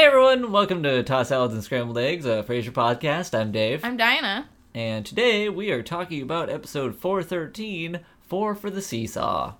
Hey everyone, welcome to Toss Salads and Scrambled Eggs, a Frasier podcast. I'm Dave, I'm Diana. and today we are talking about episode 413, Four for the Seesaw,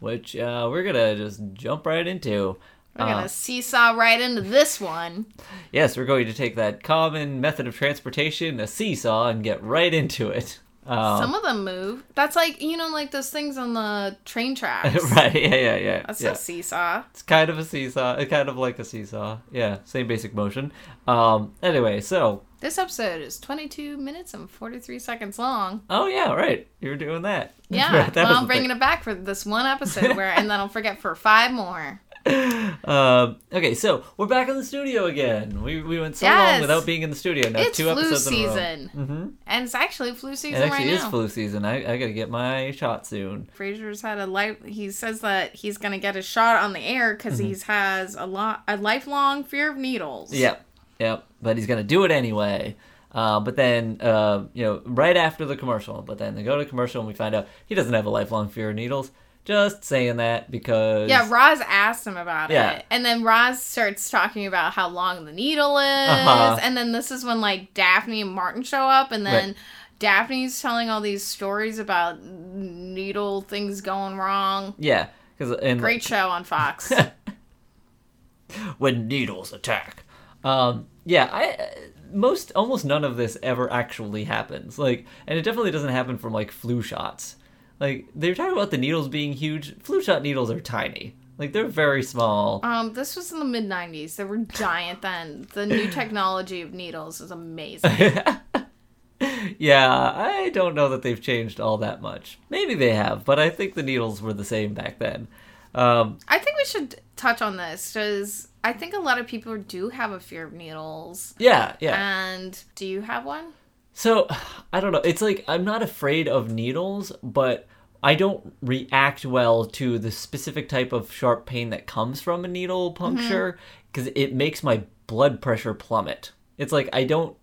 which uh, we're gonna just jump right into. We're Uh, gonna seesaw right into this one. yes, we're going to take that common method of transportation, a seesaw, and get right into it. Um, Some of them move. That's like you know, like those things on the train tracks. right? Yeah, yeah, yeah. That's yeah. a seesaw. It's kind of a seesaw. It's kind of like a seesaw. Yeah, same basic motion. Um. Anyway, so This episode is 22 minutes and 43 seconds long. oh yeah, right. You're doing that. Yeah, That well, I'm bringing it back for this one episode where, and then I'll forget for five more. Um, okay, so we're back in the studio again. We, we went so long without being in the studio. Now It's two flu episodes season, in a row. Mm-hmm. and it's actually flu season It actually right is now. flu season. I, I gotta get my shot soon. Frasier's had a life. He says that he's gonna get a shot on the air because Mm-hmm. he's has a lot a lifelong fear of needles. Yep, yep. But he's gonna do it anyway. Uh, but then, uh, you know, right after the commercial. But then they go to commercial and we find out he doesn't have a lifelong fear of needles. Just saying that because Yeah, Roz asked him about Yeah. it. And then Roz starts talking about how long the needle is. Uh-huh. And then this is when like Daphne and Martin show up and then Right. Daphne's telling all these stories about needle things going wrong. yeah, because Great show on Fox. when needles attack. Um, yeah, I most almost none of this ever actually happens. Like, and it definitely doesn't happen from like flu shots. Like they're talking about the needles being huge. Flu shot needles are tiny. Like they're very small. um, this was in the mid '90s. They were giant then. The new technology of needles is amazing. yeah, I don't know that they've changed all that much. Maybe they have, but I think the needles were the same back then. Um, I think we should touch on this because I think a lot of people do have a fear of needles. yeah, yeah. And do you have one? So, I don't know. It's like I'm not afraid of needles, but I don't react well to the specific type of sharp pain that comes from a needle puncture because it makes my blood pressure plummet. It's like I don't.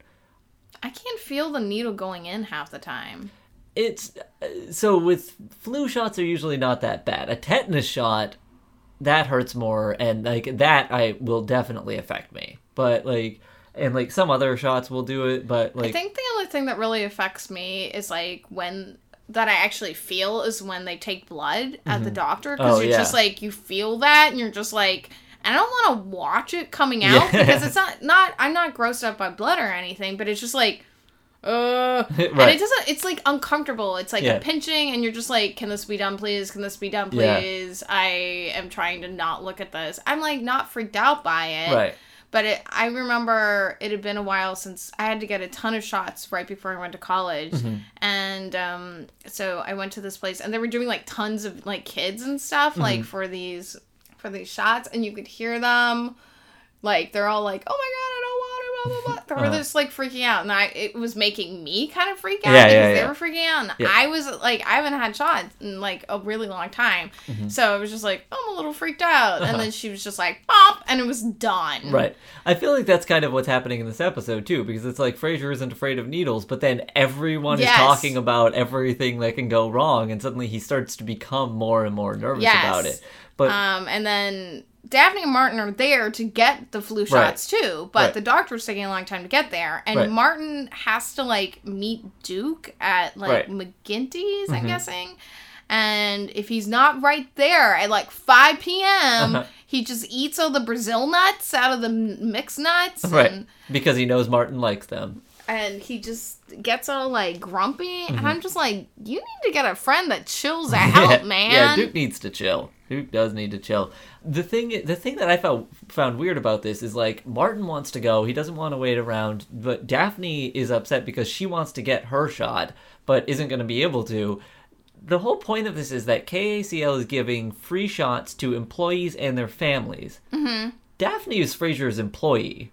I can't feel the needle going in half the time. It's uh, so with flu shots are usually not that bad. A tetanus shot that hurts more, and like that I will definitely affect me. But like, and like some other shots will do it, but like I think the only thing that really affects me is like when that I actually feel is when they take blood at the doctor because Oh, you're yeah. just like you feel that and you're just like I don't want to watch it coming out Yeah. because it's not not I'm not grossed out by blood or anything, but it's just like uh and it doesn't it's like uncomfortable. It's like Yeah. pinching and you're just like can this be done please? Can this be done please? I am trying to not look at this. I'm like not freaked out by it. right. But it, I remember it had been a while since I had to get a ton of shots right before I went to college, Mm-hmm. and um, so I went to this place, and they were doing like tons of like kids and stuff, Mm-hmm. like for these for these shots, and you could hear them, like they're all like, "Oh my god, I don't want it," blah blah blah. They were Uh-huh. just like freaking out, and I it was making me kind of freak out Yeah, because yeah, they were freaking out, and Yeah. I was like, I haven't had shots in like a really long time, Mm-hmm. so I was just like, I'm a little freaked out, and then she was just like, "Pop," and it was done. Right. I feel like that's kind of what's happening in this episode too, because it's like Frasier isn't afraid of needles, but then everyone Yes. is talking about everything that can go wrong, and suddenly he starts to become more and more nervous Yes. about it. But Um, and then Daphne and Martin are there to get the flu shots too, but Right. the doctor's taking a long time to get there, and Right. Martin has to like meet Duke at like Right. Mm-hmm. McGinty's, I'm guessing. And if he's not right there at like 5 p.m., Uh-huh. he just eats all the Brazil nuts out of the mixed nuts. right, And, because he knows Martin likes them. And he just gets all like grumpy. Mm-hmm. And I'm just like, you need to get a friend that chills out, man. Yeah, Duke needs to chill. Duke does need to chill. The thing, the thing that I found found weird about this is like Martin wants to go. He doesn't want to wait around, but Daphne is upset because she wants to get her shot, but isn't going to be able to. The whole point of this is that KACL is giving free shots to employees and their families. Mm-hmm. Daphne is Frasier's employee.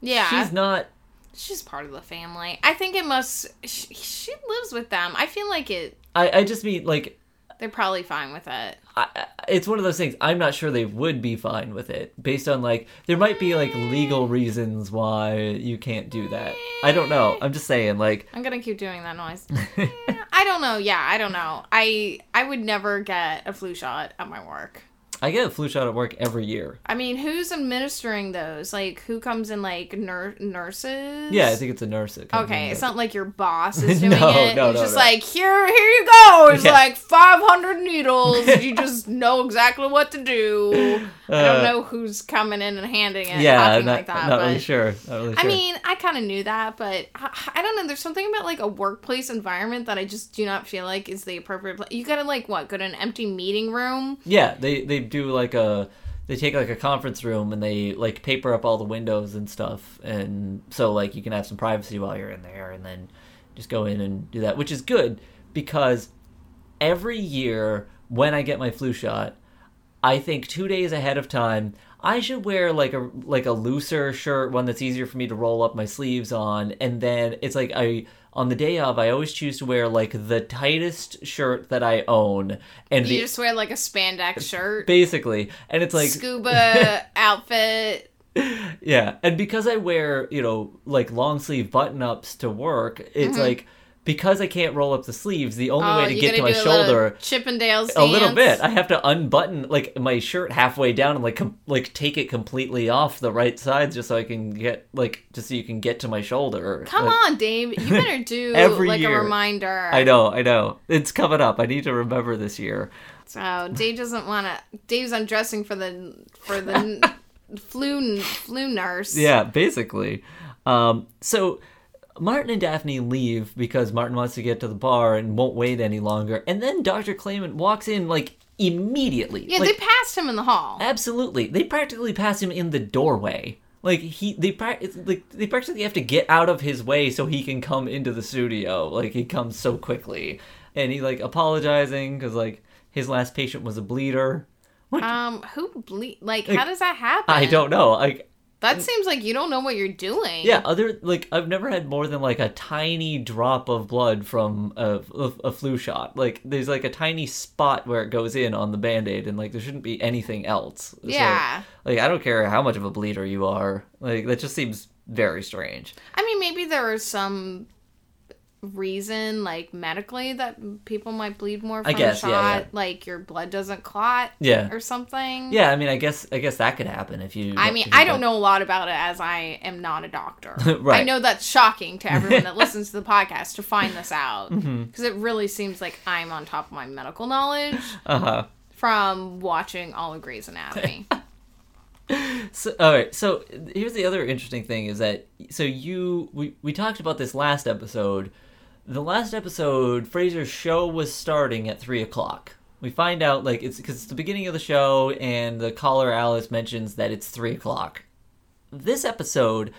yeah. She's not. She's part of the family. I think it must. She, she lives with them. I feel like it. I, I just mean like They're probably fine with it. I, it's one of those things. I'm not sure they would be fine with it, based on like there might be like legal mm. reasons why you can't do that. I don't know. I'm just saying, like, I'm gonna keep doing that noise. I don't know. Yeah, I don't know. I I would never get a flu shot at my work. I get a flu shot at work every year. I mean, who's administering those? Like, who comes in, like, nur- nurses? Yeah, I think it's a nurse. That comes Okay, it's not like your boss is doing No, it. no, it's no, just no. like here, here you go. It's Yeah. like five hundred needles. you just know exactly what to do. I Uh, don't know who's coming in and handing it. Yeah, not, like that. not but really sure. Not really I mean, I kind of knew that, but I, I don't know. There's something about like a workplace environment that I just do not feel like is the appropriate. place. You gotta like what? Go to an empty meeting room. Yeah, they they do like a they take like a conference room and they like paper up all the windows and stuff, and so like you can have some privacy while you're in there, and then just go in and do that, which is good because every year when I get my flu shot, I think two days ahead of time. I should wear like a like a looser shirt, one that's easier for me to roll up my sleeves on, and then it's like I on the day of I always choose to wear like the tightest shirt that I own, and You the just wear like a spandex shirt, basically. And it's like scuba outfit. yeah. And because i wear you know like long sleeve button ups to work it's mm-hmm. like because i can't roll up the sleeves the only. Oh, way to get to my do a little shoulder Chippendales a little bit i have to unbutton like my shirt halfway down and like com- like take it completely off the right sides just so i can get like just so you can get to my shoulder Come Like, on, Dave. You better do Every like year. a reminder. i know i know it's coming up i need to remember this year So Dave doesn't want to. Dave's undressing for the for the flu flu nurse. Yeah, basically. Um, so Martin and Daphne leave because Martin wants to get to the bar and won't wait any longer. And then Dr. Clayman walks in like immediately. Yeah, like, they passed him in the hall. absolutely. They practically pass him in the doorway. Like he, they like they practically have to get out of his way so he can come into the studio. Like he comes so quickly, and he like apologizing because like his last patient was a bleeder. What? Um, who ble- like, Like, how does that happen? I don't know. Like That mm. seems like you don't know what you're doing. Yeah, other like I've never had more than like a tiny drop of blood from a, a, a flu shot. Like there's like a tiny spot where it goes in on the band-aid and like there shouldn't be anything else. So, Yeah. like I don't care how much of a bleeder you are. Like that just seems very strange. I mean, maybe there are some reason, like medically, that people might bleed more from I guess, a yeah, shot. yeah. Like your blood doesn't clot Yeah. or something. Yeah, I mean I guess I guess that could happen if you I mean, I don't know a lot about it as I am not a doctor. Right. I know that's shocking to everyone that listens to the podcast to find this out because Mm-hmm. it really seems like I'm on top of my medical knowledge Uh-huh. from watching all of Grey's Anatomy. So, all right. So here's the other interesting thing is that so you we we talked about this last episode. The last episode, Frasier's show was starting at three o'clock. We find out like it's because it's the beginning of the show, and the caller Alice mentions that it's three o'clock. This episode,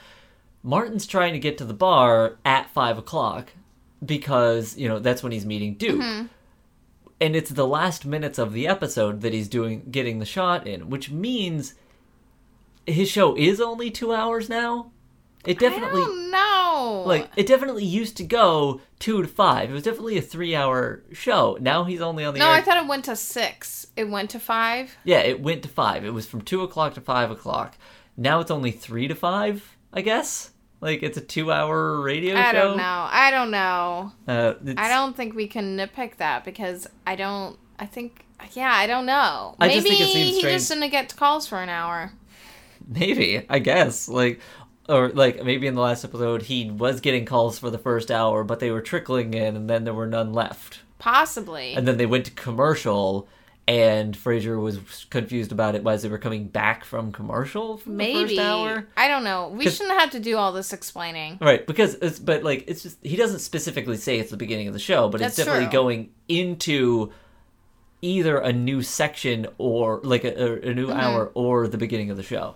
Martin's trying to get to the bar at five o'clock because you know that's when he's meeting Duke mm-hmm. and it's the last minutes of the episode that he's doing getting the shot in, which means his show is only two hours now. It definitely I like it definitely used to go two to five. It was definitely a three hour show. Now he's only on the no, air. I thought it went to six. It went to five. yeah, it went to five. It was from two o'clock to five o'clock. Now it's only three to five. I guess like it's a two hour radio I show. I don't know. I don't know. Uh, I don't think we can nitpick that because I don't. I think. Yeah, I don't know. I Maybe just think it seems he just didn't get calls for an hour. Maybe, I guess. Like or like maybe in the last episode he was getting calls for the first hour, but they were trickling in and then there were none left. Possibly. And then they went to commercial and Frasier was confused about it as they were coming back from commercial from the Maybe. first hour. I don't know. We shouldn't have to do all this explaining. Right, because it's but like it's just he doesn't specifically say it's the beginning of the show, but it's definitely true. going into either a new section or like a, a, a new mm-hmm. hour or the beginning of the show.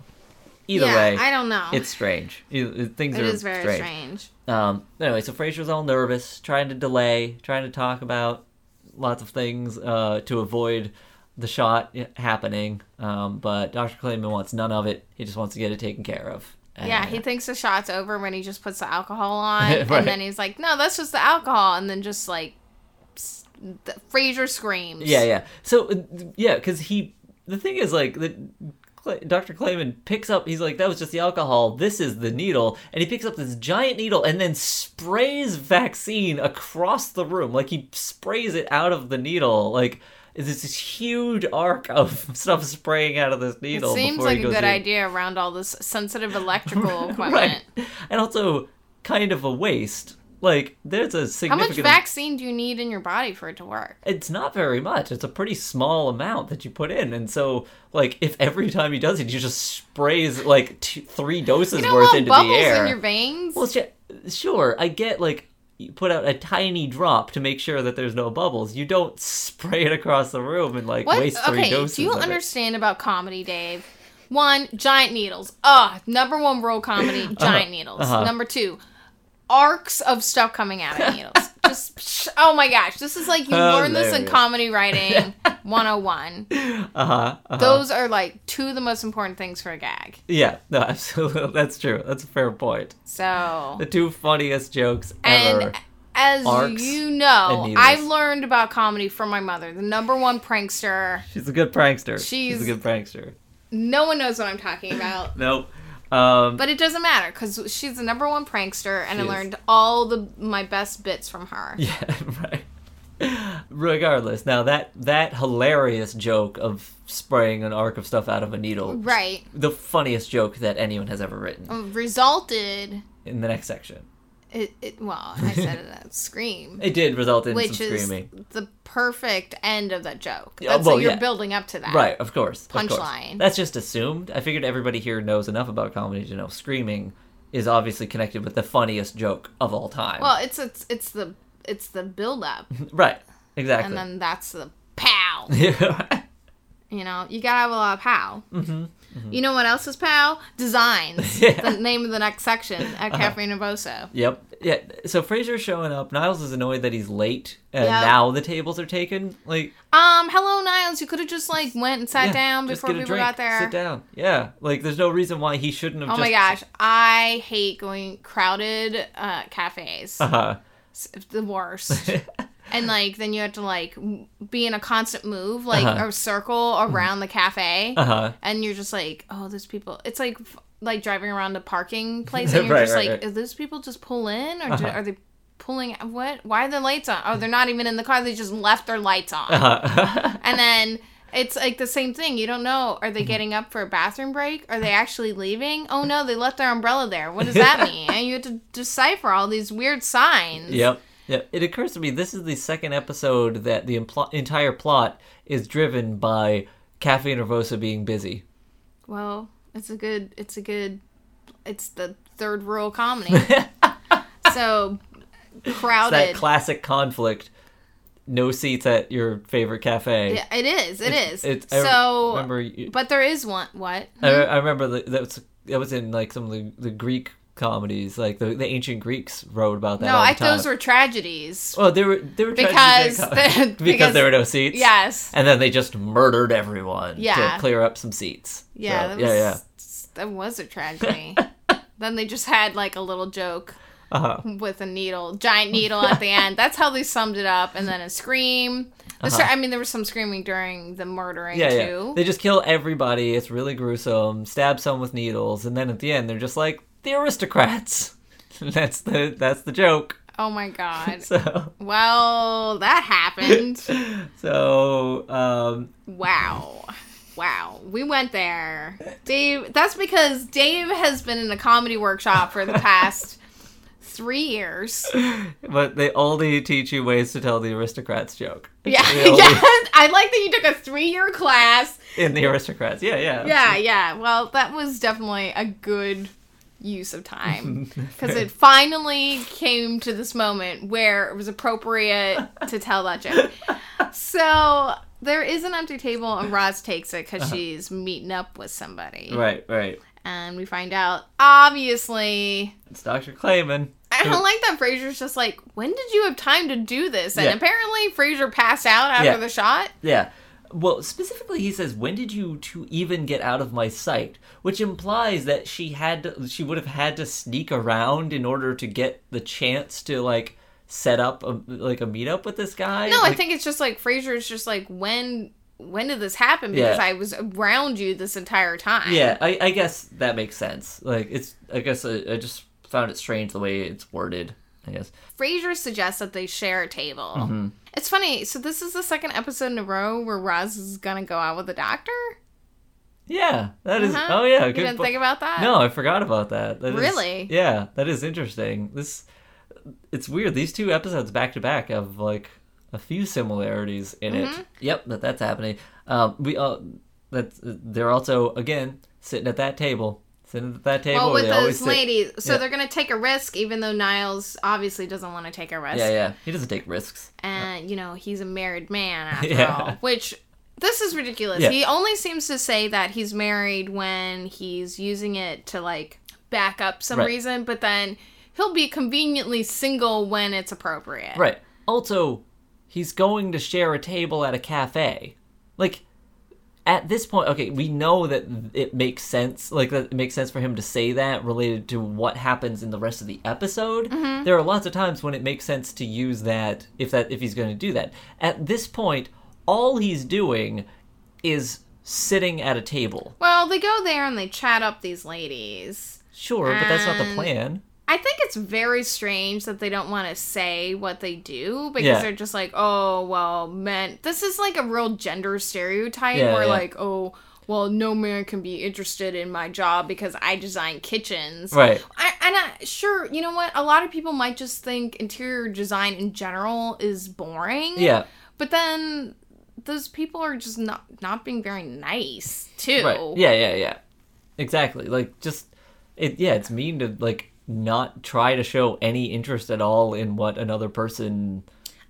Either yeah, way, I don't know. it's strange. Things it are is very strange. strange. Um, anyway, so Frasier's all nervous, trying to delay, trying to talk about lots of things uh, to avoid the shot happening. Um, but Dr. Clayman wants none of it. He just wants to get it taken care of. Yeah, he thinks the shot's over when he just puts the alcohol on, Right. and then he's like, "No, that's just the alcohol," and then just like, the, Frasier screams. Yeah, yeah. So uh, yeah, because he the thing is like the Clay, Dr. Clayman picks up. He's like, that was just the alcohol. This is the needle, and he picks up this giant needle and then sprays vaccine across the room. Like he sprays it out of the needle. Like is this huge arc of stuff spraying out of this It needle. seems before like a good in. idea around all this sensitive electrical equipment. right? And also, kind of a waste. Like, there's a significant. How much vaccine do you need in your body for it to work? it's not very much. It's a pretty small amount that you put in, and so like if every time he does it, he just sprays like two, three doses worth into the air. in your veins. Well, sh- sure, I get like you put out a tiny drop to make sure that there's no bubbles. You don't spray it across the room and like what? waste three Okay, doses. do you of it. understand about comedy, Dave? One, giant needles. Ugh, number one rule comedy, giant needles. uh-huh. Number two, arcs of stuff coming out of needles. Just, psh, oh my gosh, this is like you learn this in comedy writing 101. Uh huh. Uh-huh. Those are like two of the most important things for a gag. Yeah, no, absolutely. That's true. That's a fair point. So, The two funniest jokes ever. and as Arcs you know. I've learned about comedy from my mother, the number one prankster. She's a good prankster. She's, She's- a good prankster. No one knows what I'm talking about. Nope. Um, But it doesn't matter because she's the number one prankster, and I is. learned all the my best bits from her. Yeah, right. Regardless, now that that hilarious joke of spraying an arc of stuff out of a needle, Right. the funniest joke that anyone has ever written. Resulted. In the next section, It, it well, I said it scream, it did result in which some is screaming. the perfect end of that joke. That's well, what you're yeah. building up to that. Right, of course. Punchline. That's just assumed. I figured everybody here knows enough about comedy to know screaming is obviously connected with the funniest joke of all time. Well, it's it's it's the it's the build up, right, Exactly. and then that's the pow. You know, you gotta have a lot of pow. Mm-hmm. You know what else is pow? Designs. Yeah. Uh-huh. The name of the next section at Cafe Nervosa. Yep. Yeah. So Fraser's showing up. Niles is annoyed that he's late, and Yep. now the tables are taken. Like, Um, hello Niles. You could have just like went and sat yeah, down just before get a people drink, got there. Sit down. Yeah. Like, there's no reason why he shouldn't have. Oh just... my gosh, I hate going crowded uh, cafes. Uh-huh. It's the worst. and like then you have to like be in a constant move, like Uh-huh. a circle around the cafe, Uh huh. and you're just like, oh, there's people. It's like like driving around a parking place, and you're Right, just right, like, right. are those people just pull in, or Uh-huh. are they pulling? What? Why are the lights on? Oh, they're not even in the car. They just left their lights on. Uh-huh. And then it's like the same thing. You don't know. Are Mm-hmm. they getting up for a bathroom break? Are they actually leaving? Oh no, they left their umbrella there. What does that mean? and you have to decipher all these weird signs. Yep. Yep. It occurs to me this is the second episode that the impl- entire plot is driven by Cafe Nervosa being busy. Well, it's a good. It's a good. It's the third rural comedy. so It's crowded. that classic conflict. No seats at your favorite cafe. yeah, it is. It is. It's, I so, remember. you- but there is one. What? I, hmm? I remember that that was, that was in like some of the, the Greek comedies, like the, the ancient Greeks wrote about that. no, I those were tragedies. Well, they were they were Because the- because, because- there were no seats. Yes. and then they just murdered everyone Yeah. to clear up some seats. Yeah, So, that yeah, was, yeah. That was a tragedy. then they just had like a little joke Uh-huh. with a needle, giant needle at the end. That's how they summed it up. And then a scream. Scr- I mean, there was some screaming during the murdering Uh-huh. Yeah, too. yeah. They just kill everybody. It's really gruesome. Stab some with needles, and then at the end, they're just like the aristocrats. that's the that's the joke. oh my god. So well, that happened. so um, Wow. Wow. We went there. Dave, that's because Dave has been in a comedy workshop for the past three years. but they only teach you ways to tell the aristocrats joke. It's Yeah. only- yeah. I like that you took a three year class. in the aristocrats. Yeah, yeah. Yeah, yeah. Well, that was definitely a good use of time because it finally came to this moment where it was appropriate to tell that joke. So there is an empty table, and Roz takes it because uh-huh. she's meeting up with somebody. Right, right. And we find out, obviously, It's Dr. Clayman. I don't like that Frasier's just like, when did you have time to do this? And Yeah. apparently, Frasier passed out after Yeah. the shot. Yeah. Well, specifically, he says, "When did you to even get out of my sight?" Which implies that she had to, she would have had to sneak around in order to get the chance to like set up a, like a meetup with this guy. No, I think it's just like Frasier's just like, when when did this happen? Yeah. Because I was around you this entire time. Yeah, I, I guess that makes sense. Like it's, I guess I, I just found it strange the way it's worded. I guess. Frasier suggests that they share a table. Mm-hmm. It's funny. So this is the second episode in a row where Roz is gonna go out with the doctor. Yeah, that is- Uh-huh. Oh yeah, You didn't po- think about that? No, I forgot about that. That is- Really? yeah, that is interesting. This, it's weird. These two episodes back to back have like a few similarities in Mm-hmm. it. Yep, that that's happening. Um, we uh, that's they're also again sitting at that table, sitting at that table. Well, with those sit. ladies, so Yeah. they're gonna take a risk, even though Niles obviously doesn't want to take a risk. Yeah, yeah. He doesn't take risks. and you know he's a married man after Yeah. all which this is ridiculous Yeah. he only seems to say that he's married when he's using it to like back up some Right. reason but then he'll be conveniently single when it's appropriate Right. Also, he's going to share a table at a cafe. Like at this point, okay, we know that it makes sense. Like that it makes sense for him to say that related to what happens in the rest of the episode. Mm-hmm. There are lots of times when it makes sense to use that if that if he's going to do that. At this point, all he's doing is sitting at a table. well they go there and they chat up these ladies Sure, but that's not the plan. I think it's very strange that they don't want to say what they do because Yeah. they're just like, oh, well, men. This is like a real gender stereotype Yeah, where, yeah. like, oh, well, no man can be interested in my job because I design kitchens. Right. I, and I, sure, you know what? A lot of people might just think interior design in general is boring. Yeah. But then those people are just not not being very nice too. Right. Yeah, yeah, yeah. Exactly. Like just it yeah, it's mean to like not try to show any interest at all in what another person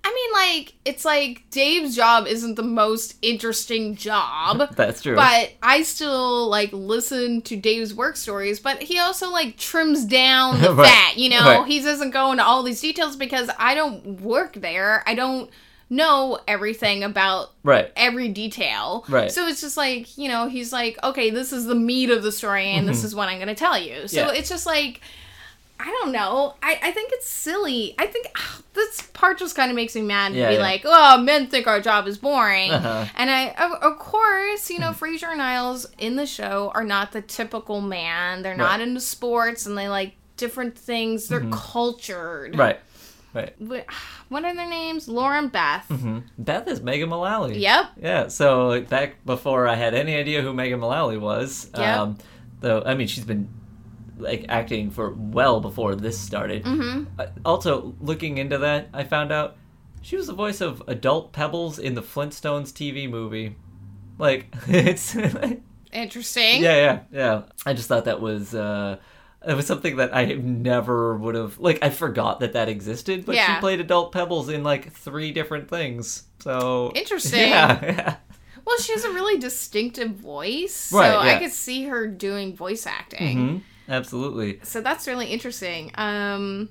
I mean, like, it's like Dave's job isn't the most interesting job. That's true. But I still like listen to Dave's work stories, but he also like trims down the Right. fat, you know? Right. He doesn't go into all these details because I don't work there. I don't know everything about Right. every detail. Right. So it's just like, you know, he's like, okay, this is the meat of the story and this is what I'm going to tell you. So Mm-hmm. Yeah. it's just like, I don't know. I, I think it's silly. I think this part just kind of makes me mad to Yeah, be yeah. like, oh, men think our job is boring. Uh-huh. And I, of, of course, you know, Frasier and Niles in the show are not the typical man. They're not Right. into sports and they like different things. They're cultured. Mm-hmm. Right. Right. What, are their names? Lauren Beth. hmm Beth is Megan Mullally. Yep. Yeah, so back before I had any idea who Megan Mullally was, Yep. um, though I mean she's been like acting for well before this started. Mm-hmm. Uh, also, looking into that, I found out she was the voice of Adult Pebbles in the Flintstones TV movie. Like it's Interesting. yeah, yeah. Yeah. I just thought that was uh it was something that I never would have like I forgot that that existed, but Yeah. she played Adult Pebbles in like three different things. So Interesting. Yeah, yeah. Well, she has a really distinctive voice, Right, so I could see her doing voice acting. Mhm. Absolutely. So that's really interesting. Um,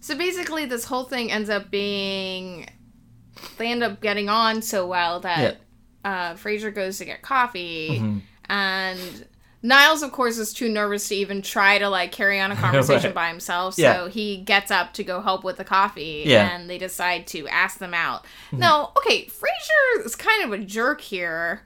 so basically, this whole thing ends up being they end up getting on so well that uh, Frasier goes to get coffee, Mhm. and Niles, of course, is too nervous to even try to like carry on a conversation Right. by himself. So Yeah. he gets up to go help with the coffee, Yeah. Mm-hmm. and they decide to ask them out. No, okay, Frasier is kind of a jerk here.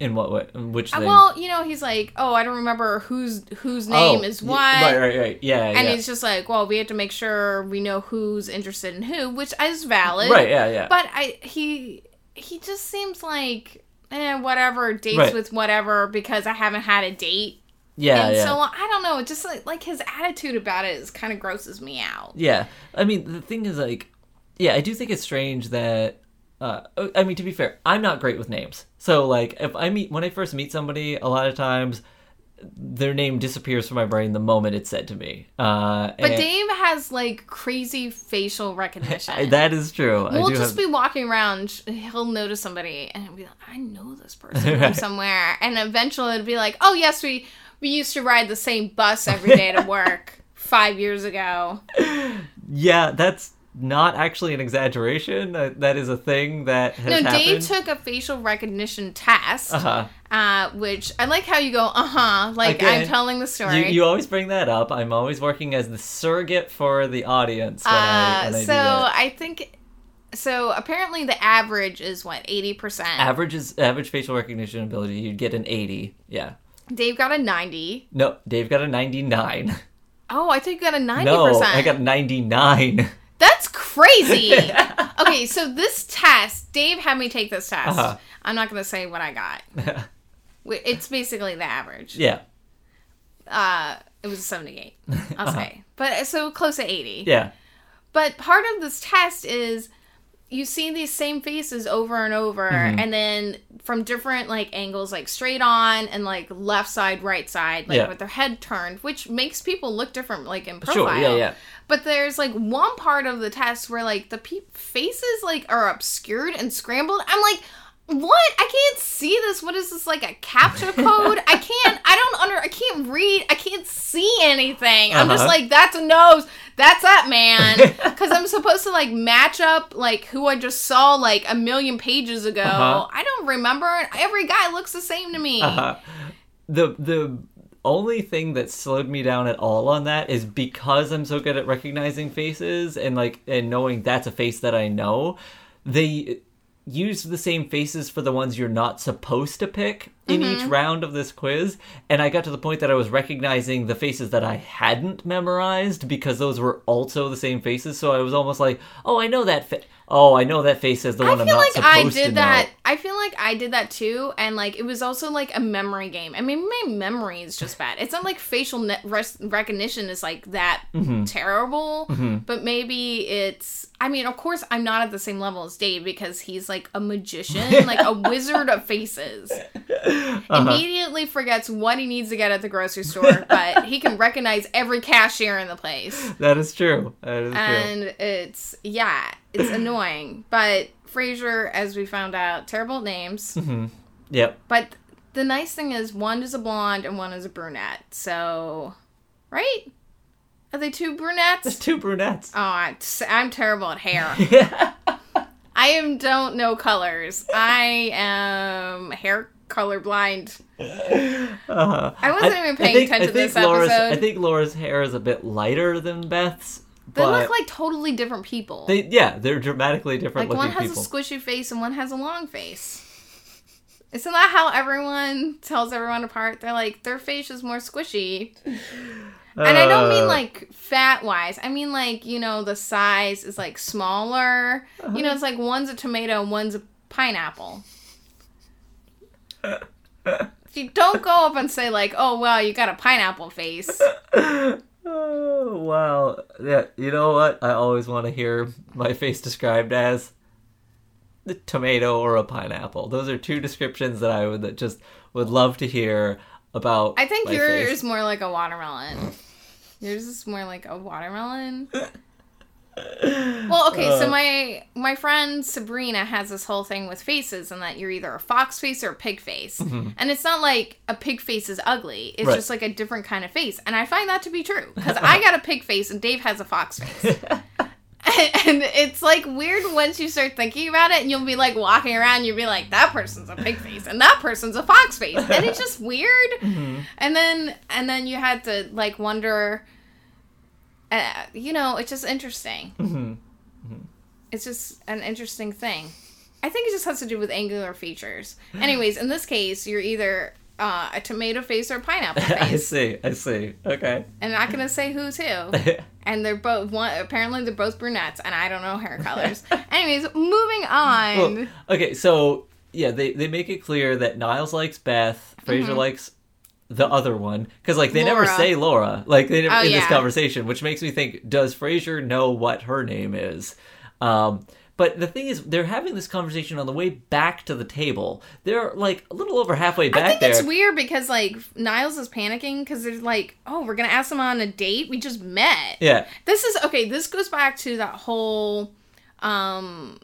In what way? In Which Uh, thing? Well, you know, he's like, "Oh, I don't remember whose whose name Oh, is what." Right, right, right. Yeah, And yeah. he's just like, "Well, we have to make sure we know who's interested in who," which is valid. right, yeah, yeah. But I he he just seems like eh, whatever dates Right. with whatever because I haven't had a date yeah, in yeah. so. I don't know. Just like, like his attitude about it is kind of grosses me out. Yeah, I mean the thing is like, yeah, I do think it's strange that. Uh, I mean, to be fair, I'm not great with names. So like, if I meet when I first meet somebody, a lot of times their name disappears from my brain the moment it's said to me. Uh, But Dave has like crazy facial recognition. that is true. We'll just have, be walking around. He'll notice somebody, and be like, "I know this person from somewhere." And eventually, it'll be like, "Oh yes, we we used to ride the same bus every day to work five years ago." yeah, that's not actually an exaggeration. Uh, that is a thing that has No, happened. Dave took a facial recognition test, uh-huh. uh, which I like how you go, "Uh huh," like I'm telling the story. You, you always bring that up. I'm always working as the surrogate for the audience when I, uh, when I so. I think. So apparently the average is what eighty percent. Average is average facial recognition ability. You'd get an 80. Yeah. Dave got a ninety. No, Dave got a 99. Oh, I think you got a ninety No. I got 99. That's crazy. okay, so this test, Dave had me take this test. Uh-huh. I'm not going to say what I got. It's basically the average. yeah. Uh, it was a 78, I'll say. But so close to 80. Yeah. But part of this test is you see these same faces over and over Mm-hmm. and then from different like angles like straight on and like left side right side like Yeah. with their head turned which makes people look different like in profile Sure. Yeah. Yeah. But there's like one part of the test where like the pe- faces like are obscured and scrambled. I'm like what? I can't see this. What is this like a captcha code? I can't i don't under i can't read. I can't see anything. I'm just Uh-huh. like that's a nose. That's that man. Because i'm supposed to like match up like who i just saw like a million pages ago. Uh-huh. i don't remember. Every guy looks the same to me. Uh-huh. the the only thing that slowed me down at all on that is because I'm so good at recognizing faces and like and knowing that's a face that I know. They use the same faces for the ones you're not supposed to pick in each mm-hmm. round of this quiz and I got to the point that I was recognizing the faces that I hadn't memorized because those were also the same faces so I was almost like oh I know that fa- oh I know that face as the I one I'm feel not like supposed I to did know. that. I feel like I did that too, and like it was also like a memory game. I mean, my memory is just bad. It's not like facial ne- res- recognition is like that Mm-hmm. terrible, but maybe it's. I mean, of course, I'm not at the same level as Dave because he's like a magician, like a wizard of faces. Uh-huh. Immediately forgets what he needs to get at the grocery store, but he can recognize every cashier in the place That is true. That is true. and it's yeah, it's annoying. But Frasier, as we found out, terrible names. Yep. But the nice thing is, one is a blonde and one is a brunette. So, right? Are they two brunettes? There's two brunettes. Oh, I, I'm terrible at hair. I am don't know colors. I am hair colorblind. Uh-huh. I wasn't even paying think, attention I to this Laura's, episode. I think Laura's hair is a bit lighter than Beth's. They but look like totally different people. they, yeah, they're dramatically different Like one has people. a squishy face and one has a long face. Isn't that how everyone tells everyone apart? They're like their face is more squishy. And I don't mean Uh, like fat wise. I mean like, you know, the size is like smaller. You know, it's like one's a tomato and one's a pineapple. you don't go up and say like, "Oh, wow, you got a pineapple face." Oh, wow. Yeah, you know what? I always want to hear my face described as the tomato or a pineapple. Those are two descriptions that I would that just would love to hear about. I think yours face. is more like a watermelon. Yours is more like a watermelon. Well, okay, so Uh. my my friend Sabrina has this whole thing with faces, and that you're either a fox face or a pig face, and it's not like a pig face is ugly; it's Right. just like a different kind of face, and I find that to be true because I got a pig face and Dave has a fox face. And it's like weird once you start thinking about it, and you'll be like walking around, you'll be like, that person's a pig face, and that person's a fox face, and it's just weird. And then, and then you had to like wonder, uh, you know, it's just interesting. Mhm. It's just an interesting thing. I think it just has to do with angular features. Anyways, in this case, you're either uh, a tomato face or a pineapple face. I see. I see. Okay. and I'm not gonna say who's who. And they're both one. Apparently, they're both brunettes, and I don't know hair colors. Anyways, moving on. Well, okay, so yeah, they they make it clear that Niles likes Beth, Fraser likes the other one because like they never Mm-hmm. Say Laura, like they never Oh, in this conversation, which makes me think: Does Frasier know what her name is? Um, but the thing is, they're having this conversation on the way back to the table. They're like a little over halfway back I think there. it's weird because like Niles is panicking because they're like, oh, we're gonna ask them on a date. We just met. Yeah, This is okay. This goes back to that whole, um,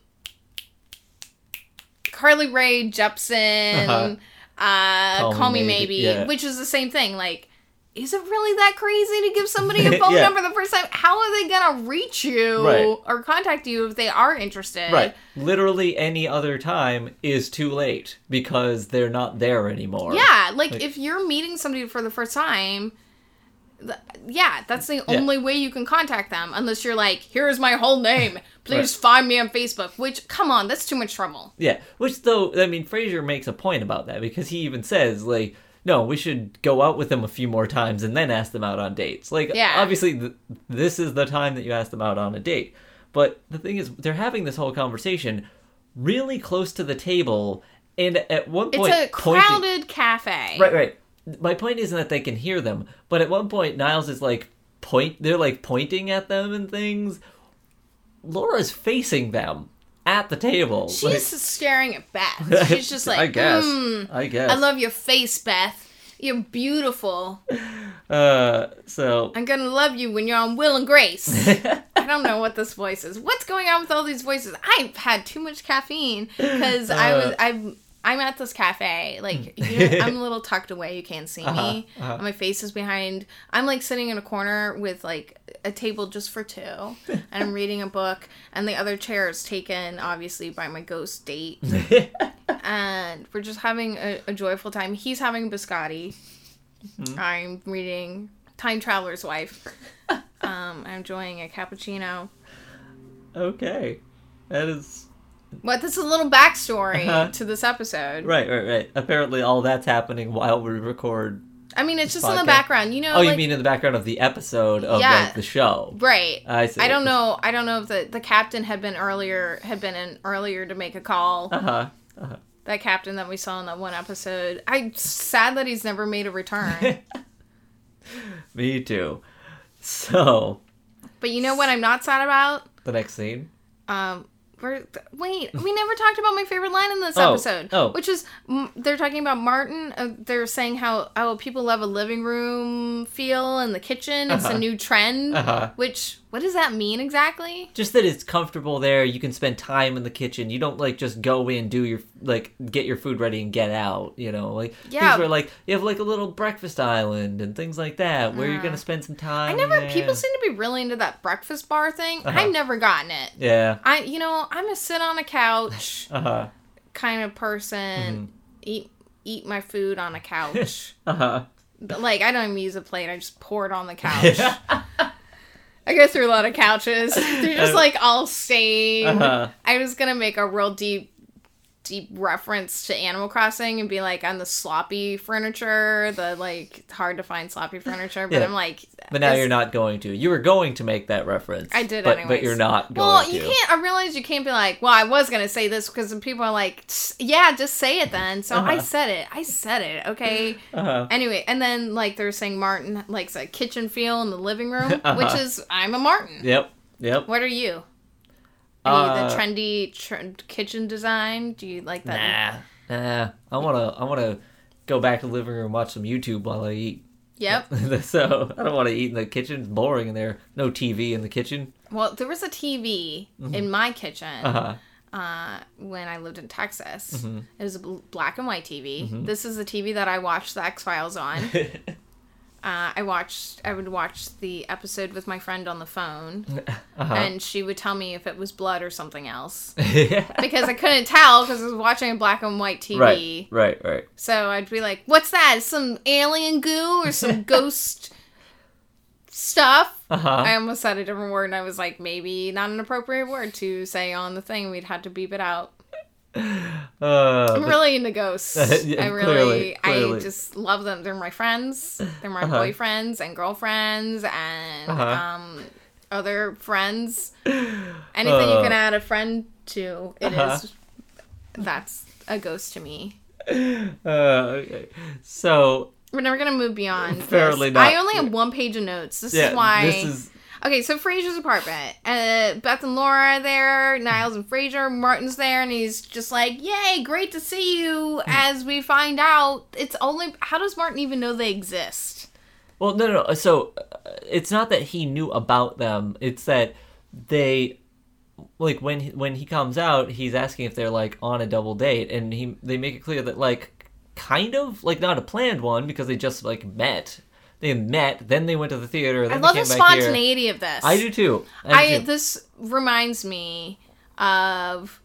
Carly Rae Jepsen, Uh-huh. Uh, Call, Me Maybe, yeah. which is the same thing. Like, is it really that crazy to give somebody a phone Yeah. number the first time? How are they gonna reach you Right. or contact you if they are interested? right. Literally any other time is too late because they're not there anymore. Yeah, like, Like- if you're meeting somebody for the first time, th- yeah, that's the Yeah. only way you can contact them. Unless you're like, here's my whole name. Please find me on Facebook. Which, come on, that's too much trouble. Yeah, which though I mean Frasier makes a point about that because he even says like, no, we should go out with them a few more times and then ask them out on dates. Like, Yeah. obviously th- this is the time that you ask them out on a date, But the thing is, they're having this whole conversation really close to the table, and at one point, It's a pointing- crowded cafe. Right, right. My point isn't that they can hear them, but at one point Niles is like point they're like pointing at them and things. Laura's facing them at the table. She's staring at Beth. She's just like, I guess. "Mm, I guess. I love your face, Beth. You're beautiful. uh so I'm gonna love you when you're on Will and Grace. I don't know what this voice is. What's going on with all these voices? I've had too much caffeine because I Uh. was I'm I'm at this cafe. Like you know, I'm a little tucked away. You can't see me. uh-huh. My face is behind. I'm like sitting in a corner with like a table just for two, and I'm reading a book, and the other chair is taken obviously by my ghost date, and we're just having a, a joyful time. He's having biscotti. Mm-hmm. I'm reading Time Traveler's Wife. um, I'm enjoying a cappuccino. okay. That is What? This is a little backstory Uh-huh. to this episode. right, right, right. Apparently all that's happening while we record. I mean, it's just in the background. You know, Oh, you mean in the background of the episode of Yeah. like the show. right? I see. I don't know. I don't know if the the captain had been earlier had been in earlier to make a call. Uh huh. Uh-huh. that captain that we saw in that one episode. I'm sad that he's never made a return. Me too. So, but you know what? I'm not sad about. the next scene. Um, we're, wait, we never talked about my favorite line in this Oh, episode. oh. Which is, they're talking about Martin. Uh, they're saying how, oh, people love a living room feel in the kitchen. It's Uh-huh. a new trend. Uh-huh. Which, what does that mean exactly? just that it's comfortable there you can spend time in the kitchen you don't like just go in do your like get your food ready and get out you know like Yeah. things where like you have like a little breakfast island and things like that where you're Uh. gonna spend some time I never, there. people seem to be really into that breakfast bar thing. Uh-huh. I've never gotten it. yeah I, you know, I'm a sit on a couch uh-huh kind of person. Mm-hmm. Eat, eat my food on a couch. uh-huh But like I don't even use a plate. I just pour it on the couch. I go through a lot of couches. They're just like all stained. Uh-huh. I was gonna make a real deep, deep reference to Animal Crossing and be like on the sloppy furniture, the like hard to find sloppy furniture. But Yeah. I'm like, but now you're not going to you were going to make that reference I did but, but you're not going Well, to you can't. I realize you can't be like, well, I was gonna say this because people are like, yeah, just say it then. So I Uh-huh. said it. I said it. Okay. uh-huh. Anyway, and then like they're saying Martin likes a kitchen feel in the living room, Uh-huh. which is I'm a Martin. yep yep What are you? You Uh, the trendy tr- kitchen design? Do you like that? nah nah i want to i want to go back to the living room watch some youtube while i eat Yep. so I don't want to eat in the kitchen. It's boring in there. No TV in the kitchen. Well, there was a TV in my kitchen Mm-hmm. Uh-huh. uh, when I lived in Texas. Mm-hmm. It was a bl- black and white TV. This is the TV that I watched the X Files on. Uh, I watched. I would watch the episode with my friend on the phone, Uh-huh. and she would tell me if it was blood or something else because I couldn't tell because I was watching black and white TV. right, right, right. So I'd be like, "What's that? Some alien goo or some ghost stuff?" Uh-huh. I almost said a different word, and I was like, maybe not an appropriate word to say on the thing. We'd have to beep it out. Uh, I'm really into ghosts. Yeah, I really, clearly, clearly. I just love them. They're my friends. They're my Uh-huh. boyfriends and girlfriends and Uh-huh. um, other friends. Anything you Uh. can add a friend to, it is. Uh-huh. That's a ghost to me. uh, okay. So We're never gonna move beyond. This. Not. I only have one page of notes. This yeah, is why. this is Okay, so Frasier's apartment. Uh, Beth and Laura are there. Niles and Frasier. Martin's there, and he's just like, "Yay, great to see you." As we find out, it's only how does Martin even know they exist? well, no, no. no. So uh, it's not that he knew about them. It's that they like when he, when he comes out, he's asking if they're like on a double date, and he they make it clear that like kind of like not a planned one because they just like met. They met, then they went to the theater. Then I love they the came back here. spontaneity of this. I do too. I, I too. this reminds me of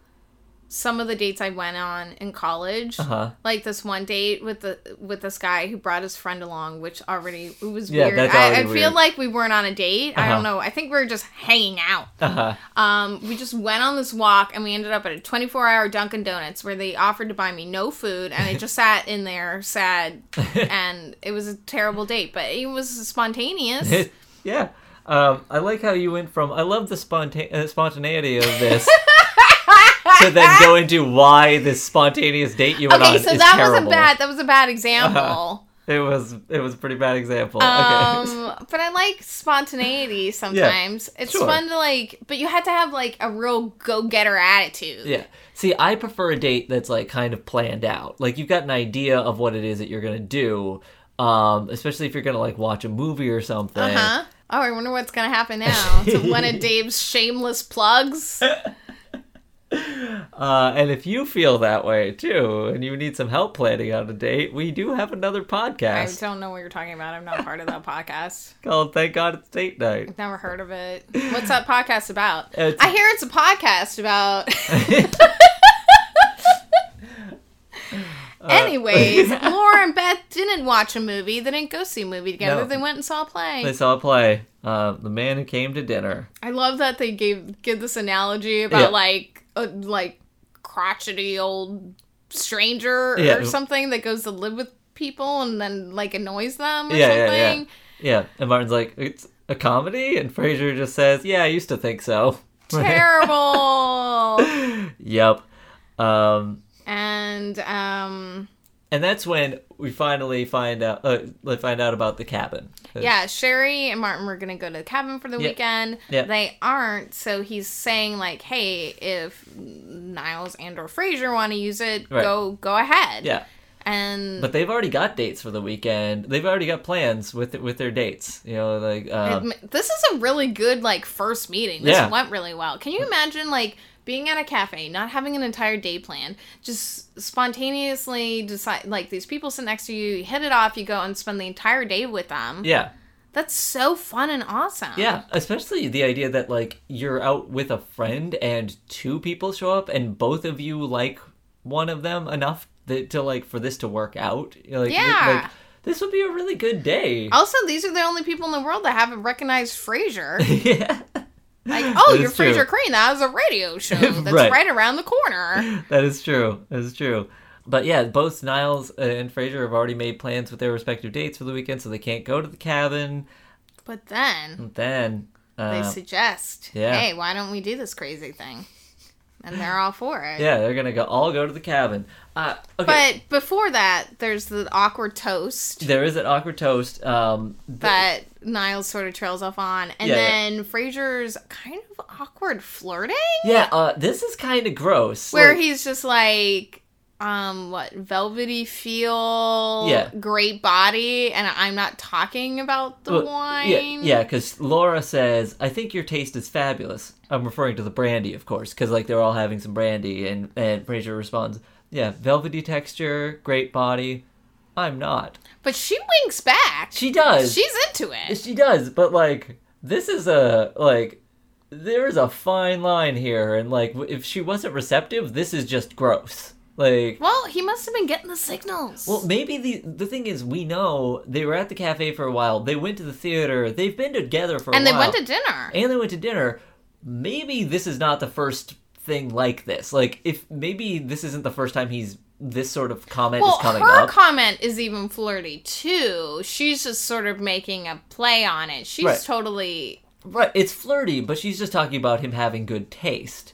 some of the dates I went on in college. Uh-huh. Like this one date with the with this guy who brought his friend along, which already it was Yeah, weird. I, I already feel like we weren't on a date. I Uh-huh. don't know. I think we were just hanging out. Uh-huh. Um, we just went on this walk and we ended up at a 24 hour Dunkin' Donuts where they offered to buy me no food and I just sat in there sad and it was a terrible date, but it was spontaneous. yeah. Um, I like how you went from I love the uh, spontaneity of this to then go into why this spontaneous date you went Okay, on so is that terrible. Was a bad that was a bad example. It was it was a pretty bad example. okay. Um, but I like spontaneity sometimes. it's sure. fun to like, but you have to have like a real go-getter attitude. Yeah. See, I prefer a date that's like kind of planned out. Like you've got an idea of what it is that you're gonna do. Um, especially if you're gonna like watch a movie or something. Uh huh. Oh, I wonder what's gonna happen now. to one of Dave's shameless plugs. Uh, and if you feel that way too, and you need some help planning out a date, we do have another podcast. I don't know what you're talking about. I'm not part of that podcast. called "Thank God It's Date Night." Never heard of it. What's that podcast about? It's- I hear it's a podcast about. Anyways, Laura and Beth didn't watch a movie. They didn't go see a movie together. No. They went and saw a play. They saw a play, uh, "The Man Who Came to Dinner." I love that they gave give this analogy about Yeah. like a like crotchety old stranger Yeah. or something that goes to live with people and then like annoys them or Yeah, yeah, something. yeah. Yeah, and Martin's like, "It's a comedy," and Frasier just says, "Yeah, I used to think so." Terrible. Yep. Um, and um and that's when we finally find out. Uh, find out about the cabin. Yeah, Sherry and Martin were gonna go to the cabin for the Yeah. weekend. Yeah. They aren't, so he's saying like, "Hey, if Niles and or Frasier want to use it, Right. go go ahead." Yeah. And But they've already got dates for the weekend. They've already got plans with with their dates. You know, like uh, this is a really good like first meeting. This Yeah. went really well. Can you imagine like being at a cafe, not having an entire day plan, just spontaneously decide like these people sit next to you, you hit it off, you go and spend the entire day with them. yeah, That's so fun and awesome. yeah. Especially the idea that like you're out with a friend and two people show up and both of you like one of them enough that, to like for this to work out. Like, Yeah. like, this would be a really good day. Also, these are the only people in the world that haven't recognized Frasier. yeah. Like, oh, you're true. Frasier Crane. That was a radio show that's Right. right. around the corner. that is true. That is true. But yeah, both Niles uh, and Frasier have already made plans with their respective dates for the weekend, so they can't go to the cabin. But then And then they uh, suggest, yeah. hey, why don't we do this crazy thing? And they're all for it. yeah, they're gonna go all go to the cabin. Uh, okay. But before that, there's the awkward toast there is an awkward toast. Um, th- that Niles sort of trails off on, and Yeah, yeah. then Frasier's kind of awkward flirting, yeah, uh, this is kind of gross. where Like, he's just like, um, what velvety feel, Yeah. great body, and I'm not talking about the well, wine. Yeah, yeah, because Laura says, "I think your taste is fabulous." I'm referring to the brandy, of course, because like they're all having some brandy, and and Frasier responds, "Yeah, velvety texture, great body. I'm not." But she winks back. She does. She's into it. She does, but like this is a like there is a fine line here, and like if she wasn't receptive, this is just gross. Like, Well, he must have been getting the signals. well, maybe the the thing is we know they were at the cafe for a while. They went to the theater. They've been together for and a while. And they went to dinner. and they went to dinner. Maybe this is not the first thing like this. Like, if maybe this isn't the first time he's this sort of comment well, is coming her up. comment is even flirty too. She's just sort of making a play on it. She's Right. totally. right, it's flirty, but she's just talking about him having good taste.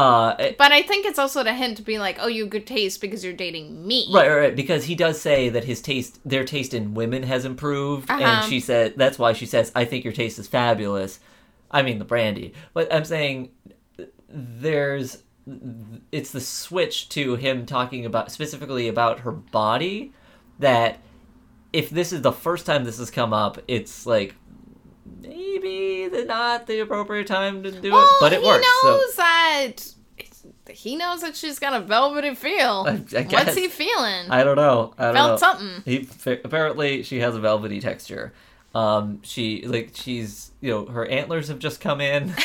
Uh, But I think it's also a hint to be like, oh, you have good taste because you're dating me. Right, right, right. Because he does say that his taste, their taste in women has improved, Uh-huh. and she said that's why she says, "I think your taste is fabulous." I mean the brandy, but I'm saying there's it's the switch to him talking about specifically about her body that if this is the first time this has come up, it's like maybe the, not the appropriate time to do Well, it, but it he works. so- knows that. He knows that she's got a velvety feel. I- I What's he feeling? I don't know. I don't Felt know. something. He apparently she has a velvety texture. Um, she like she's you know her antlers have just come in.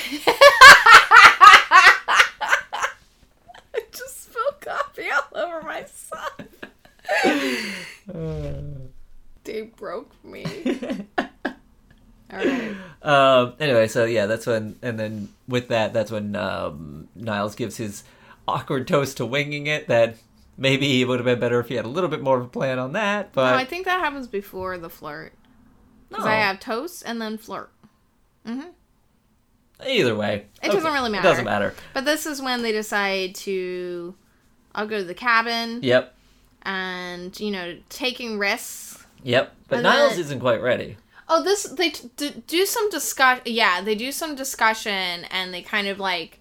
I just spilled coffee all over my son. Dave broke me. Right. um, anyway, so yeah, that's when and then with that, that's when um, Niles gives his awkward toast to winging it. That maybe it would have been better if he had a little bit more of a plan on that. No, I think that happens before the flirt. Because No. I have toast and then flirt. Either way, It doesn't really matter. It doesn't matter. But this is when they decide to. I'll go to the cabin Yep, and you know taking risks. yep. But And Niles then- isn't quite ready. Oh, this they t- do some discuss. Yeah, they do some discussion and they kind of like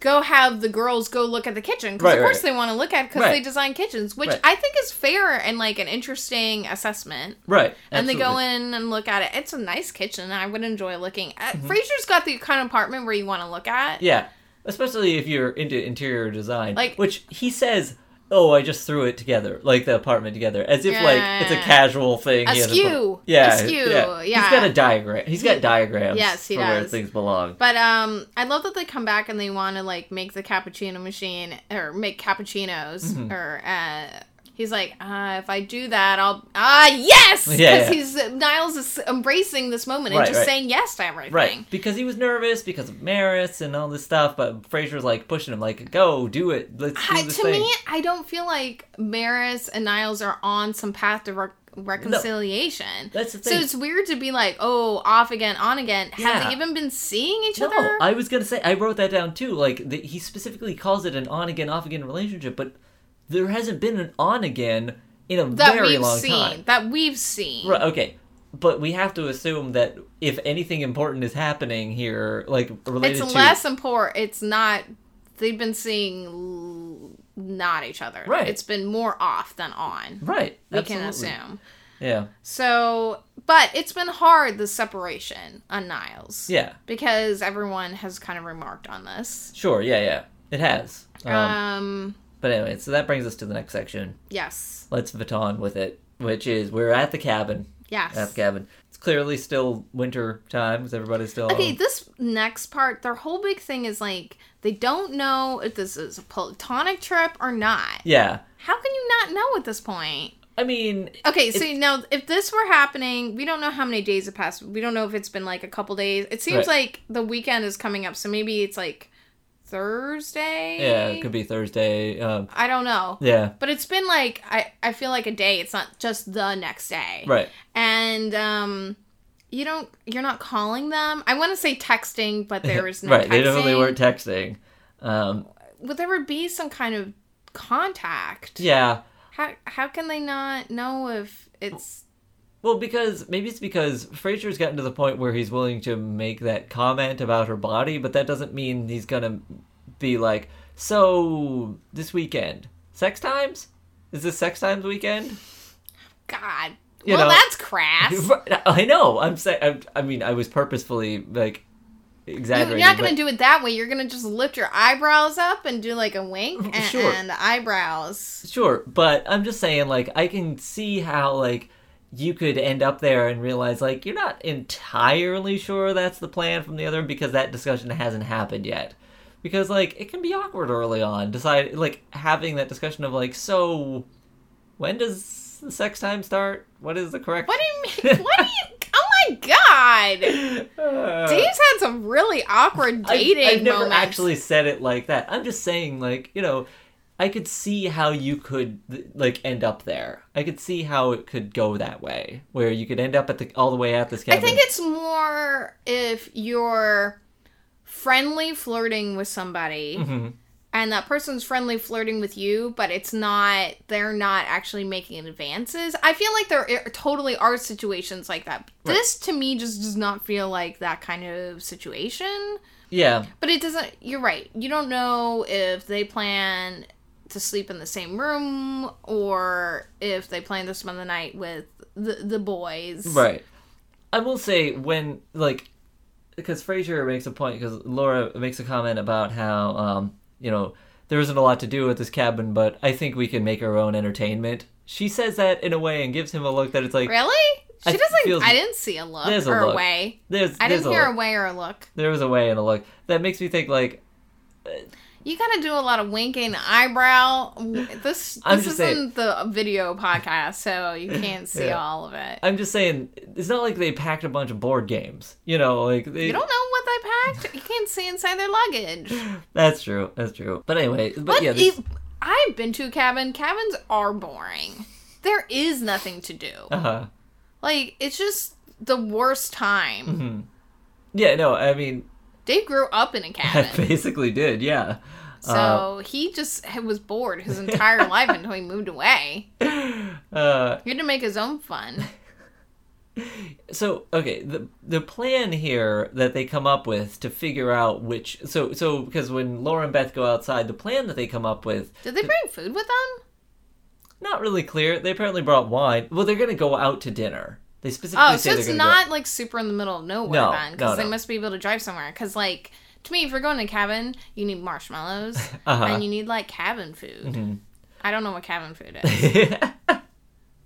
go have the girls go look at the kitchen because Right, of course right. they want to look at because Right. they design kitchens, which. I think is fair and like an interesting assessment. Right. And they go in and look at it. It's a nice kitchen. I would enjoy looking at. Mm-hmm. Frasier's got the kind of apartment where you want to look at. Yeah, especially if you're into interior design, Like- which he says. Oh, I just threw it together, like the apartment together, as if like it's a casual thing. he Askew. yeah, Askew, yeah. yeah. He's got a diagram. He's got diagrams. Yes, he for where things belong. But um, I love that they come back and they want to like make the cappuccino machine or make cappuccinos Mm-hmm. or uh, he's like, uh, if I do that, I'll ah yes, because Yeah, yeah. he's Niles is embracing this moment and Right, just right. saying yes to everything. Right, because he was nervous because of Maris and all this stuff, but Frasier's like pushing him, like, "Go, do it. Let's do I, this to thing." me, I don't feel like Maris and Niles are on some path to re- reconciliation. That's the thing. So it's weird to be like, oh, off again, on again. Have they even been seeing each no, other? I was gonna say I wrote that down too. Like the, he specifically calls it an on again, off again relationship, but there hasn't been an on again in a that very long seen. time. That we've seen. Right, okay, but we have to assume that if anything important is happening here, like related it's to less important. It's not. They've been seeing l- not each other. Right. It's been more off than on. right, We absolutely. can assume. Yeah, So, but it's been hard the separation on Niles. yeah, Because everyone has kind of remarked on this. sure, yeah, yeah, it has. Um, Um. But anyway, so that brings us to the next section. Yes. Let's baton with it, which is we're at the cabin. Yes. At the cabin. It's clearly still winter time because everybody's still. Okay, this next part, their whole big thing is like they don't know if this is a platonic trip or not. Yeah, How can you not know at this point? I mean, Okay, so now if this were happening, we don't know how many days have passed. We don't know if it's been like a couple days. It seems Right. like the weekend is coming up, so maybe it's like Thursday. yeah, it could be Thursday. Um, I don't know. yeah, But it's been like I I feel like a day. It's not just the next day. right. And um you don't you're not calling them. I want to say texting, but there is no right, texting. they definitely weren't texting. Um, Would there be some kind of contact? yeah, How how can they not know if it's well, because maybe it's because Frasier's gotten to the point where he's willing to make that comment about her body, but that doesn't mean he's gonna be like, so this weekend, sex times? Is this sex times weekend? God? You well, know- that's crass. I know. I'm saying. I, mean, I was purposefully like exaggerating. You're not gonna but- do it that way. You're gonna just lift your eyebrows up and do like a wink and, Sure. and eyebrows. Sure, but I'm just saying, like, I can see how, like, you could end up there and realize, like, you're not entirely sure that's the plan from the other because that discussion hasn't happened yet. Because, like, it can be awkward early on. Decide, like, having that discussion of, like, so when does the sex time start? What is the correct? What do you mean? What do you? Oh my god! Uh, Dave's had some really awkward I- dating I've never moments. actually said it like that. I'm just saying, like, you know, I could see how you could like end up there. I could see how it could go that way, where you could end up at the all the way at this I cabin. think it's more if you're friendly flirting with somebody Mhm. and that person's friendly flirting with you, but it's not, they're not actually making advances. I feel like there are- totally are situations like that. This to me just does not feel like that kind of situation. yeah, But it doesn't, you're right. You don't know if they plan to sleep in the same room or if they plan to spend the night with the, the boys. right. I will say when like because Frasier makes a point because Laura makes a comment about how um you know there isn't a lot to do at this cabin, but I think we can make our own entertainment. She says that in a way and gives him a look that it's like Really? She I doesn't. feels- I didn't see a look There's a or a look. way. there's I there's didn't a hear look. a way or a look. there was a way and a look that makes me think like You gotta do a lot of winking, eyebrow. This I'm this isn't the video podcast, so you can't see Yeah. all of it. I'm just saying, it's not like they packed a bunch of board games. You know, like they. You don't know what they packed. You can't see inside their luggage. That's true. That's true. But anyway, but, But yeah, this, I've been to a cabin. Cabins are boring. There is nothing to do. uh-huh. Like it's just the worst time. Mm-hmm. Yeah, no, I mean, Dave grew up in a cabin. basically did. Yeah. So Uh, he just was bored his entire life until he moved away. uh, He had to make his own fun. so okay, the the plan here that they come up with to figure out which so so because when Laura and Beth go outside, the plan that they come up with Did they bring food with them? not really clear. They apparently brought wine. Well, they're gonna go out to dinner. They specifically Oh, say so it's not like super in the middle of nowhere No, then, because no, they must be able to drive somewhere. Because like to me, if you're going to a cabin, you need marshmallows Uh-huh. Mm-hmm. and you need like cabin food. I don't know what cabin food is.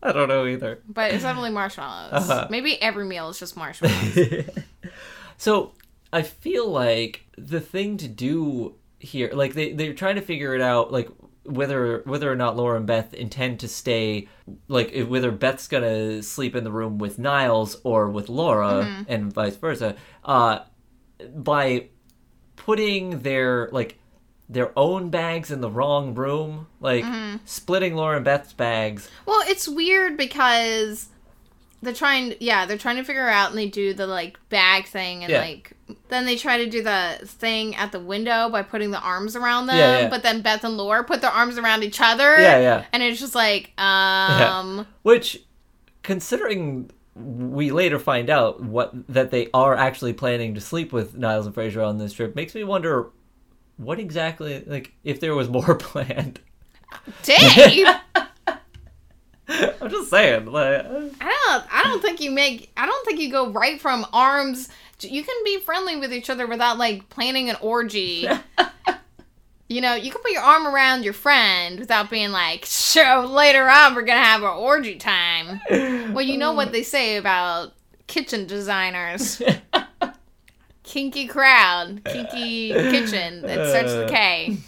I don't know either. but it's definitely marshmallows. Uh-huh. Maybe every meal is just marshmallows. so I feel like the thing to do here, like they they're trying to figure it out, like whether whether or not Laura and Beth intend to stay, like if, whether Beth's gonna sleep in the room with Niles or with Laura, and vice versa. Uh, by putting their like their own bags in the wrong room, like splitting Laura and Beth's bags. well, it's weird because they're trying. Yeah, they're trying to figure out, and they do the like bag thing, and Yeah. like then they try to do the thing at the window by putting the arms around them. Yeah, yeah. But then Beth and Laura put their arms around each other. Yeah, yeah. And it's just like, um, Which, considering we later find out what that they are actually planning to sleep with Niles and Fraser on this trip, makes me wonder what exactly like if there was more planned. Dave. I'm just saying, like, uh, I don't. I don't think you make. I don't think you go right from arms. You can be friendly with each other without like planning an orgy. you know, you can put your arm around your friend without being like, "So later on, we're gonna have an orgy time." Well, you know what they say about kitchen designers. Kinky crowd, kinky kitchen that starts with K.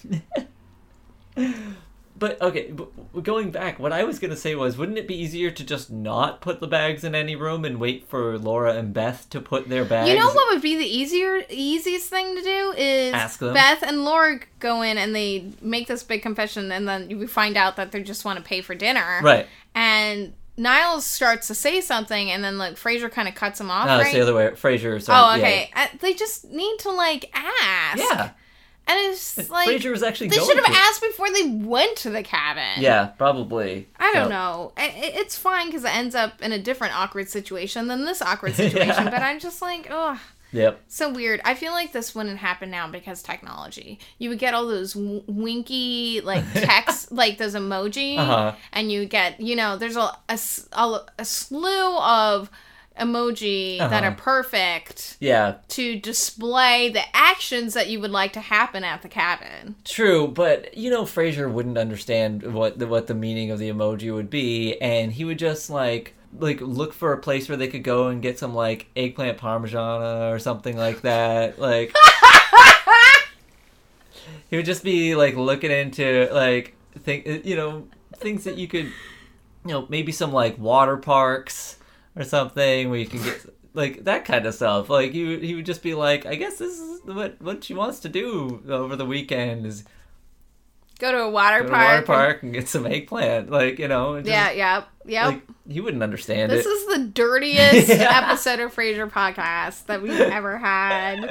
But okay, but going back, what I was gonna say was, wouldn't it be easier to just not put the bags in any room and wait for Laura and Beth to put their bags? You know what would be the easier, easiest thing to do is Ask them. Beth and Laura go in and they make this big confession, and then we find out that they just want to pay for dinner. Right. And Niles starts to say something, and then like Frasier kind of cuts him off. No, right? it's the other way. Frasier. oh, Sorry. okay. Uh, they just need to like ask. Yeah. And it's like Frasier was actually they should have asked before they went to the cabin. Yeah, probably. I don't know. I- I- It's fine because it ends up in a different awkward situation than this awkward situation. Yeah. But I'm just like, oh, Yep. so weird. I feel like this wouldn't happen now because technology. You would get all those w- winky like text, like those emoji, Uh-huh. and you get, you know, there's a, a, a slew of emoji that Uh-huh. are perfect Yeah, to display the actions that you would like to happen at the cabin. true, but you know Frasier wouldn't understand what the what the meaning of the emoji would be, and he would just like like look for a place where they could go and get some like eggplant parmesan or something like that. Like he would just be like looking into like think you know things that you could you know maybe some like water parks or something where you can get like that kind of stuff. Like he would- he would just be like, I guess this is what what she wants to do over the weekend is Go to a water go to park. water park and get some eggplant. Like you know, just, Yeah, yeah, yep. Like he wouldn't understand This it. is the dirtiest Yeah. episode of Frasier podcast that we've ever had.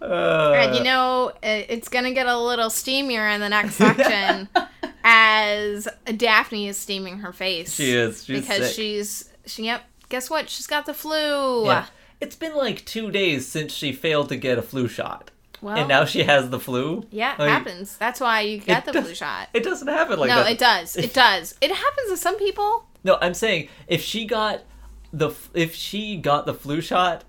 Uh, and you know, it- it's gonna get a little steamier in the next section as Daphne is steaming her face. she is she's because sick. she's she. Yep. Guess what? She's got the flu. Yeah. It's been like two days since she failed to get a flu shot, Well, and now she has the flu. yeah, it Like, happens. That's why you get the does- flu shot. It doesn't happen like no, that. No, it does. It does. It happens to some people. No, I'm saying if she got the if she got the flu shot,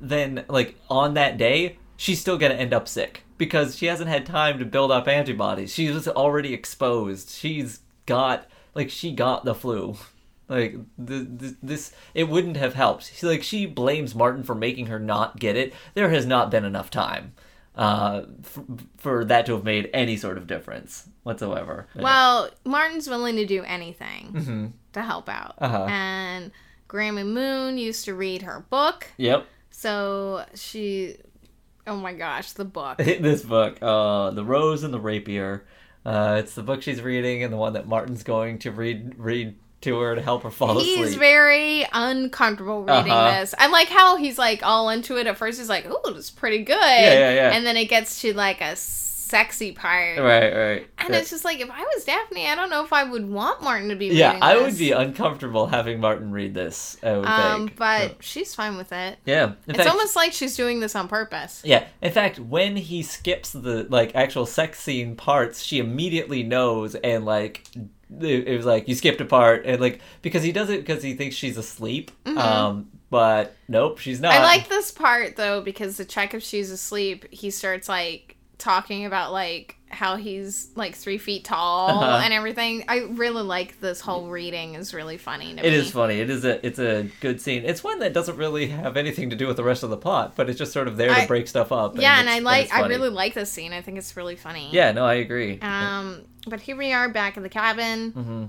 then like on that day, she's still gonna end up sick because she hasn't had time to build up antibodies. She was already exposed. She's got like she got the flu. Like th- th- this, it wouldn't have helped. She, like she blames Martin for making her not get it. There has not been enough time uh, for, for that to have made any sort of difference whatsoever. Well, Martin's willing to do anything hmm to help out. Uh-huh. And Grammy Moon used to read her book. Yep. So she, oh my gosh, the book. this book, uh, The Rose and the Rapier. Uh, it's the book she's reading and the one that Martin's going to read read to her to help her fall He's asleep. very uncomfortable reading Uh-huh. this. I like how he's like all into it at first. He's like, "Ooh, it's pretty good." Yeah, yeah, yeah. And then it gets to like a sexy part. right, right. And it's just like if I was Daphne, I don't know if I would want Martin to be yeah, I this. would be uncomfortable having Martin read this. I would Um, think. but she's fine with it. yeah, in It's fact, almost like she's doing this on purpose. Yeah, in fact, when he skips the like actual sex scene parts, she immediately knows and like it it was like you skipped a part and like because he does it because he thinks she's asleep. Um, but nope, she's not. Mm-hmm. I like this part though because to check if she's asleep, he starts like talking about like how he's like three feet tall Uh-huh. and everything. I really like this whole reading is really funny It me. is funny. It is a it's a good scene. It's one that doesn't really have anything to do with the rest of the plot, but it's just sort of there to break stuff up. Yeah, and it's- I like it's I really like this scene. I think it's really funny. Yeah, no, I agree. Um, but here we are back in the cabin. hmm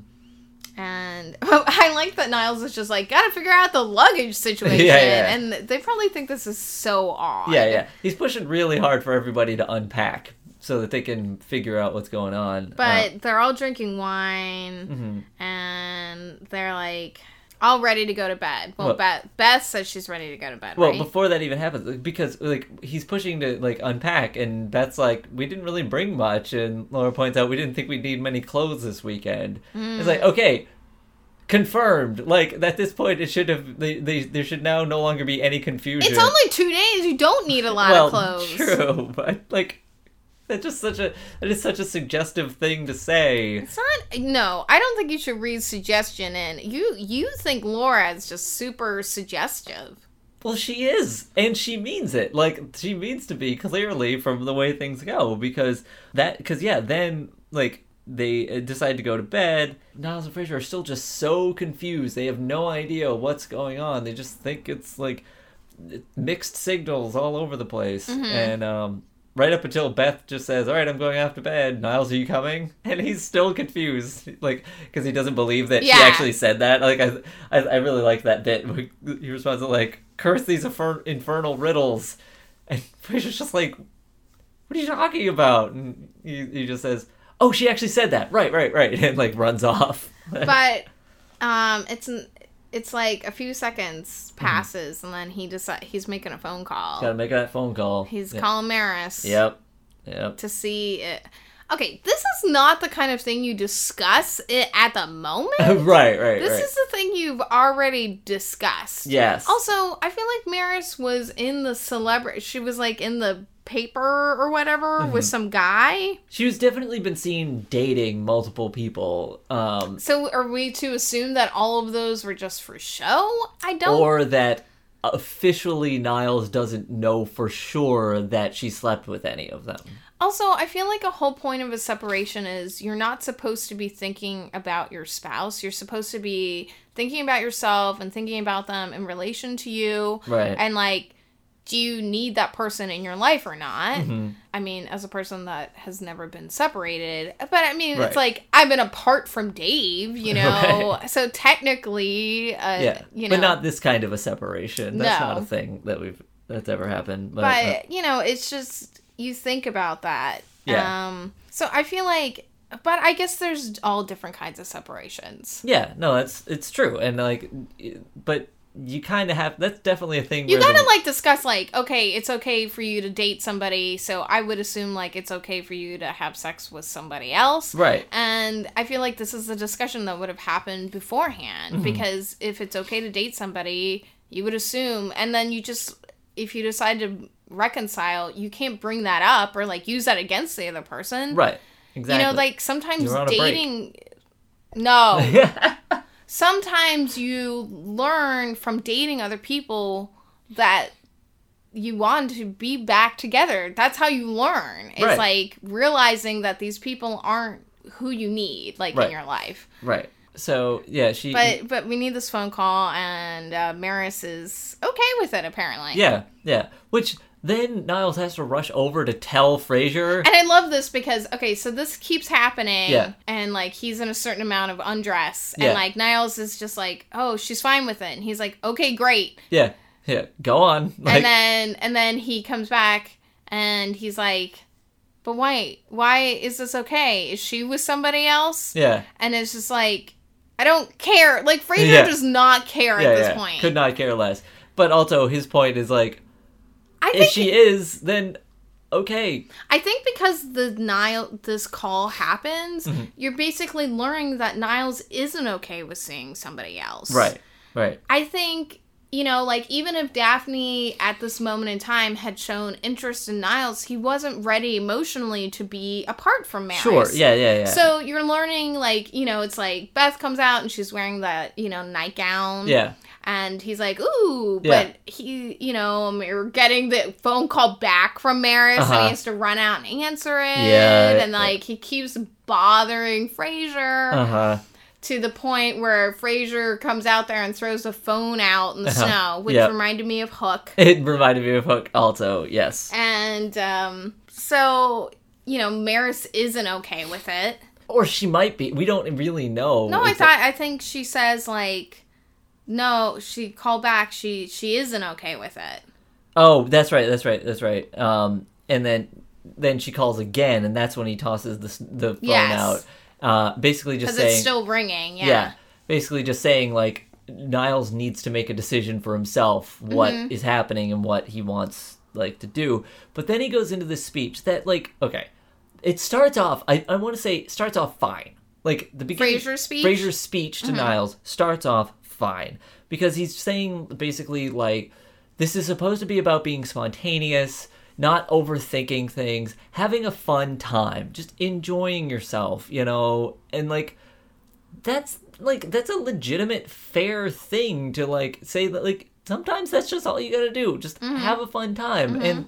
And I like that Niles is just like, gotta figure out the luggage situation. Yeah, yeah. And they probably think this is so odd. Yeah, yeah. He's pushing really hard for everybody to unpack so that they can figure out what's going on. But they're all drinking wine hmm and they're like all ready to go to bed. Well, Well- Beth, Beth says she's ready to go to bed, Well, right? before that even happens, because like he's pushing to like unpack, and Beth's like, "We didn't really bring much," and Laura points out, "We didn't think we'd need many clothes this weekend." It's Mm. like, okay, confirmed. Like at this point, it should have. They, they, there should now no longer be any confusion. it's only two days. You don't need a lot well, of clothes. true, but like that's just such a that is such a suggestive thing to say. It's not. No, I don't think you should read suggestion in. You you think Laura is just super suggestive. Well, she is, and she means it. Like she means to be clearly from the way things go, because that, because yeah, then like they uh, decide to go to bed. Niles and Fraser are still just so confused. They have no idea what's going on. They just think it's like mixed signals all over the place, and um. Right up until Beth just says, "All right, I'm going off to bed." Niles, are you coming? And he's still confused, like because he doesn't believe that Yeah. she actually said that. Like I, I, I really like that bit. where He responds to like, "Curse these infer- infernal riddles," and Fraser's just like, "What are you talking about?" And he, he just says, "Oh, she actually said that. Right, right, right," and like runs off. But um, it's it's like a few seconds Mm-hmm. passes, and then he decide he's making a phone call. Gotta make that phone call. He's Yep. calling Maris. Yep. Yep. to see it. Okay, this is not the kind of thing you discuss it at the moment. right, right, This right. is the thing you've already discussed. yes. Also, I feel like Maris was in the celebrity. She was like in the paper or whatever Mm-hmm. with some guy. she was definitely been seen dating multiple people. Um, So are we to assume that all of those were just for show? I don't. or that officially Niles doesn't know for sure that she slept with any of them. Also, I feel like a whole point of a separation is you're not supposed to be thinking about your spouse. You're supposed to be thinking about yourself and thinking about them in relation to you. Right. And like, do you need that person in your life or not? Mm-hmm. I mean, as a person that has never been separated, but I mean, Right. it's like I've been apart from Dave, you know. Right. So technically, uh, yeah, you know, but not this kind of a separation. That's No. not a thing that we've that's ever happened. But, but uh, you know it's just you think about that Yeah. um so i feel like but i guess there's all different kinds of separations yeah, no, that's it's true, and like, but you kind of have that's definitely a thing. you gotta the- like discuss like okay it's okay for you to date somebody so i would assume like it's okay for you to have sex with somebody else right. and i feel like this is a discussion that would have happened beforehand Mm-hmm. because if it's okay to date somebody you would assume and then you just if you decide to reconcile you can't bring that up or like use that against the other person Right. Exactly. You know, like sometimes You're on a break. dating. No. sometimes you learn from dating other people that you want to be back together. That's how you learn. It's Right. like realizing that these people aren't who you need, like Right. in your life. right. So yeah, she. But but we need this phone call, and uh, Maris is okay with it apparently. yeah, yeah. Which then Niles has to rush over to tell Frasier. And I love this because okay, so this keeps happening, Yeah. and like he's in a certain amount of undress, Yeah. and like Niles is just like, oh, she's fine with it, and he's like, okay, great, Yeah, yeah. Go on. Like, and then and then he comes back and he's like, but why, why is this okay? Is she with somebody else? yeah, And it's just like, I don't care. Like Frasier Yeah. does not care at this point. Could not care less. But also, his point is like, I if she is, then okay. I think because the Nile this call happens, Mm-hmm. you're basically learning that Niles isn't okay with seeing somebody else. Right. Right. I think you know, like even if Daphne at this moment in time had shown interest in Niles, he wasn't ready emotionally to be apart from Maris. Sure. Yeah. Yeah. Yeah. So you're learning, like, you know, it's like Beth comes out and she's wearing that, you know, nightgown. yeah. And he's like, ooh, Yeah. but he, you know, we're getting the phone call back from Maris and Uh-huh. he has to run out and answer it. Yeah. And like he keeps bothering Frasier Uh huh. to the point where Frasier comes out there and throws the phone out in the Uh-huh. snow, which Yep. reminded me of Hook. It reminded me of Hook. Also, yes. And um, so, you know, Maris isn't okay with it. Or she might be. We don't really know. No, I thought I think she says like no, she called back. She she isn't okay with it. Oh, that's right. That's right. That's right. Um, and then then she calls again, and that's when he tosses the the phone Yes. out. Uh, basically just saying, it's still ringing. Yeah. yeah. basically just saying like Niles needs to make a decision for himself what Mm-hmm. is happening and what he wants like to do. But then he goes into this speech that like okay, it starts off. I I want to say starts off fine. Like the beginning. Frasier's speech? Mm-hmm. Frasier's speech to Niles starts off fine. Because he's saying basically like this is supposed to be about being spontaneous, not overthinking things, having a fun time, just enjoying yourself, you know, and like that's like that's a legitimate fair thing to like say that like sometimes that's just all you gotta do just mm-hmm. have a fun time. Mm-hmm. And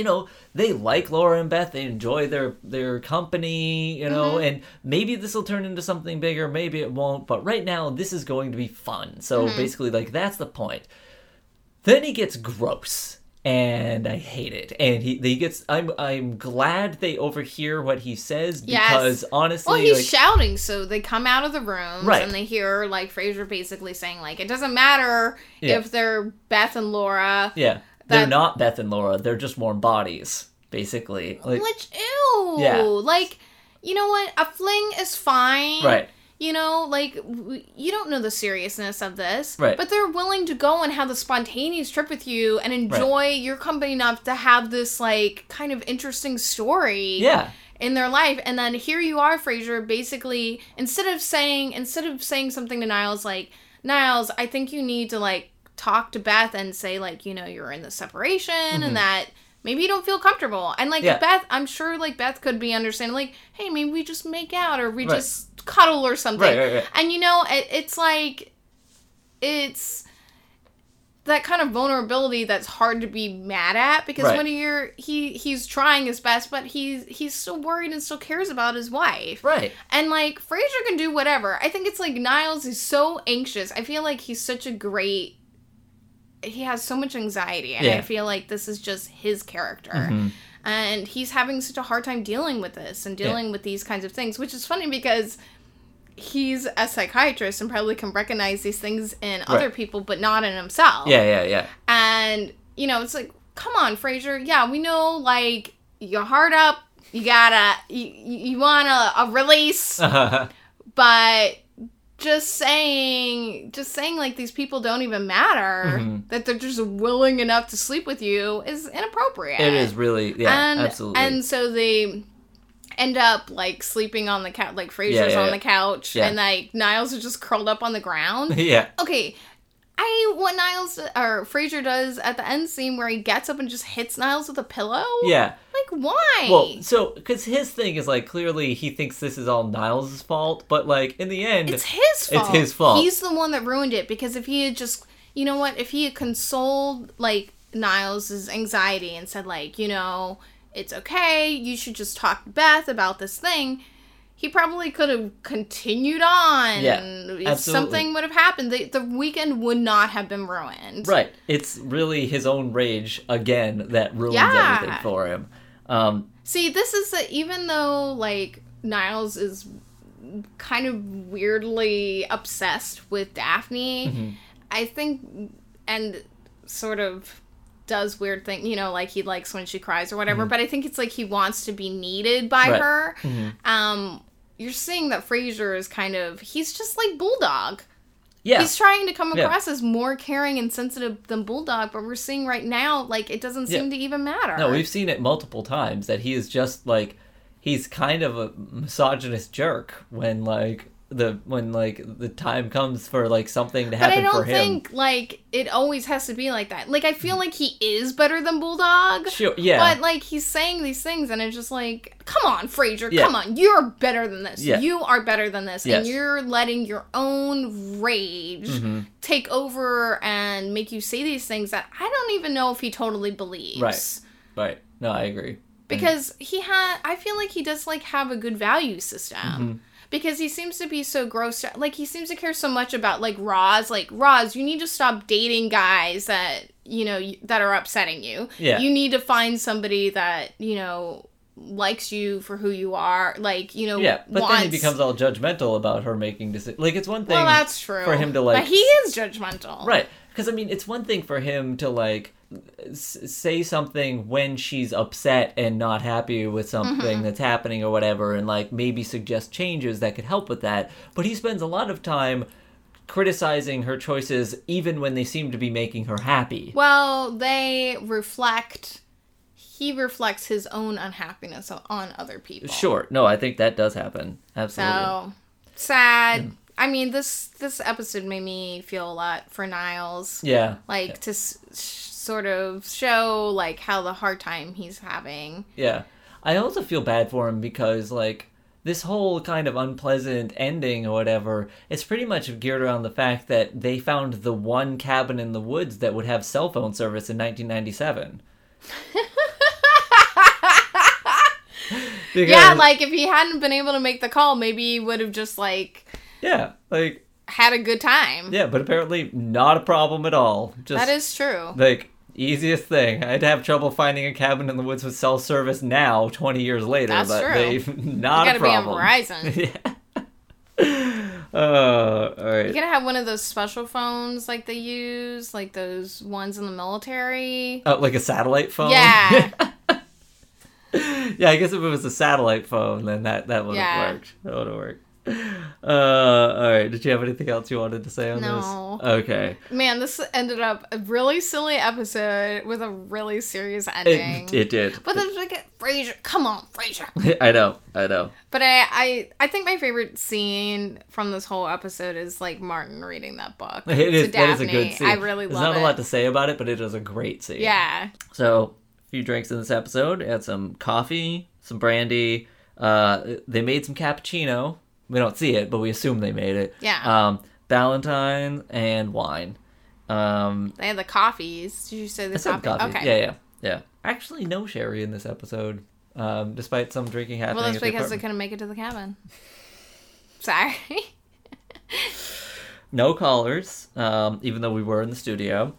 you know they like laura and beth they enjoy their their company you know mm-hmm. and maybe this will turn into something bigger maybe it won't but right now this is going to be fun so mm-hmm. basically like that's the point then he gets gross and I hate it. And he, he gets. I'm I'm glad they overhear what he says Yes. because honestly, Well, he's like, shouting, so they come out of the room Right. and they hear like Frasier basically saying like it doesn't matter Yeah. if they're Beth and Laura. Yeah. They're not Beth and Laura. They're just warm bodies, basically. Like, Which ew. Yeah. Like, you know what? A fling is fine. right. You know, like w- you don't know the seriousness of this, Right. But they're willing to go and have the spontaneous trip with you and enjoy your company enough to have this like kind of interesting story Yeah. in their life. And then here you are, Frasier basically instead of saying instead of saying something to Niles like Niles, I think you need to like talk to Beth and say like you know you're in the separation and that. Maybe you don't feel comfortable. And like Mm-hmm. Yeah. Beth, I'm sure like Beth could be understanding like, hey, maybe we just make out or we Right. just cuddle or something. Right, right. And you know, it, it's like it's that kind of vulnerability that's hard to be mad at because Right. when you're he he's trying his best, but he's he's still worried and still cares about his wife. Right. And like Frasier can do whatever. I think it's like Niles is so anxious. I feel like he's such a great he has so much anxiety and Yeah. I feel like this is just his character. Mm-hmm. And he's having such a hard time dealing with this and dealing with these kinds of things, which is funny because he's a psychiatrist and probably can recognize these things in other people but not in himself. Yeah, yeah, yeah. And you know, it's like, come on, Frasier. Yeah, we know like you're hard up. You gotta you, you want a, a uh, release, but just saying just saying like these people don't even matter Mhm. that they're just willing enough to sleep with you is inappropriate it is really, yeah, and absolutely. and so they end up like sleeping on the couch like Frasier's yeah, on yeah. the couch Yeah. and like Niles is just curled up on the ground yeah. okay I what Niles or Frasier does at the end scene where he gets up and just hits Niles with a pillow Yeah. like why Well, so because his thing is like clearly he thinks this is all Niles' fault, but like in the end, It's his fault. It's his fault. He's the one that ruined it because if he had just, you know what, if he had consoled like Niles' anxiety and said like, you know, it's okay, you should just talk to Beth about this thing, he probably could have continued on. Yeah, absolutely. Something would have happened. The, the weekend would not have been ruined. right? It's really his own rage again that ruins Yeah. everything for him. Um, See, this is the, even though like Niles is kind of weirdly obsessed with Daphne, Mm-hmm. I think and sort of does weird thing, you know, like he likes when she cries or whatever, but I think it's like he wants to be needed by Mm-hmm. Right. her. Mm-hmm. Um you're seeing that Frasier is kind of he's just like Bulldog. Yeah. He's trying to come Yeah. across as more caring and sensitive than Bulldog, but we're seeing right now like it doesn't seem Yeah. to even matter. No, we've seen it multiple times that he is just like he's kind of a misogynist jerk when like the when like the time comes for like something to happen but I happen for don't him. think like it always has to be like that. Like I feel like he is better than Bulldog. Sure, yeah. But like he's saying these things and it's just like, come on, Frasier, Yeah. come on. You're better than this. Yeah. You are better than this. Yes. And you're letting your own rage Mm-hmm. take over and make you say these things that I don't even know if he totally believes. Right. Right. No, I agree. Because he had I feel like he does like have a good value system. Mm-hmm. Because he seems to be so grossed out. Like, he seems to care so much about, like, Roz. Like, Roz, you need to stop dating guys that, you know, y- that are upsetting you. Yeah. You need to find somebody that, you know, likes you for who you are. Like, you know, Yeah, but wants... then he becomes all judgmental about her making decisions. Like it's one thing Well, that's true. for him to like But he is judgmental. Right. Because, I mean, it's one thing for him to, like, say something when she's upset and not happy with something Mm-hmm. that's happening or whatever, and, like, maybe suggest changes that could help with that. But he spends a lot of time criticizing her choices even when they seem to be making her happy. Well, they reflect. He reflects his own unhappiness on other people. Sure. No, I think that does happen. Absolutely. So sad. I mean, this this episode made me feel a lot for Niles. yeah. Like to sh- sort of show like how the hard time he's having. Yeah. I also feel bad for him because, like, this whole kind of unpleasant ending or whatever, it's pretty much geared around the fact that they found the one cabin in the woods that would have cell phone service in 1997. Because- Yeah, like if he hadn't been able to make the call, maybe he would have just like yeah, like had a good time. yeah, but apparently not a problem at all. Just That is true. like easiest thing. I'd have trouble finding a cabin in the woods with cell service now, 20 years later, That's but true. they not You a gotta be on. Verizon. yeah. Uh, all right. You gotta have one of those special phones like they use, like those ones in the military. Oh, like a satellite phone? Yeah. yeah, I guess if it was a satellite phone, then that, that would have Yeah. worked. That would have worked. Uh, all right. Did you have anything else you wanted to say on this? No. this? Okay. Man, this ended up a really silly episode with a really serious ending. It, it did. but then like Frasier, come on, Frasier. I know. I know. But I, I, I think my favorite scene from this whole episode is like Martin reading that book. It to is. That is a good Daphne. scene. I really There's love not a lot to say about it, but it is a great scene. Yeah, So, a few drinks in this episode. Had some coffee, some brandy. Uh, they made some cappuccino. We don't see it, but we assume they made it. Yeah. Um, Valentine and wine. Um, they had the coffees. Did you say the coffee? coffee. Okay. Yeah, yeah, yeah. Actually, no sherry in this episode. Um, despite some drinking happening. Well, that's because they couldn't make it to the cabin. Sorry. no callers, um, even though we were in the studio.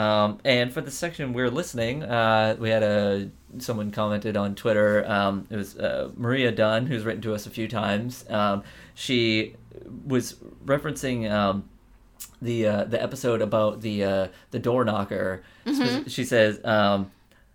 Um, and for the section we're listening, uh, we had a someone commented on Twitter. Um, it was uh, Maria Dunn, who's written to us a few times. Um, she was referencing um, the uh, the episode about the uh, the door knocker. She says. Um,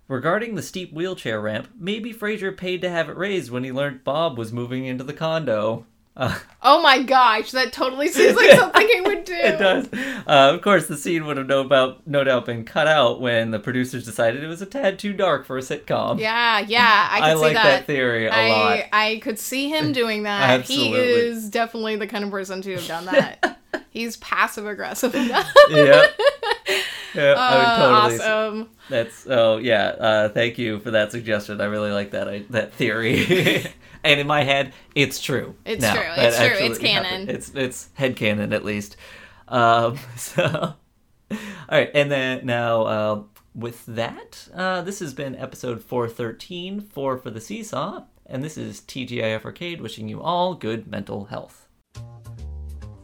Regarding the steep wheelchair ramp, maybe Frasier paid to have it raised when he learned Bob was moving into the condo. Uh, oh my gosh, that totally seems like something he would do. It does. Uh, of course, the scene would have no, about, no doubt been cut out when the producers decided it was a tad too dark for a sitcom. Yeah, yeah, I could I see like that. that theory a I, lot. I could see him doing that. He is definitely the kind of person to have done that. He's passive aggressive enough. yeah. Yeah, I Uh, would totally. awesome. That's oh yeah. Uh, thank you for that suggestion. I really like that I, that theory. and in my head, it's true. It's now. true. That It's true. It's canon. happened. It's it's head canon at least. Um, so, all right, and then now uh, with that, uh, this has been episode four thirteen, four for the seesaw, and this is TGIF Arcade wishing you all good mental health.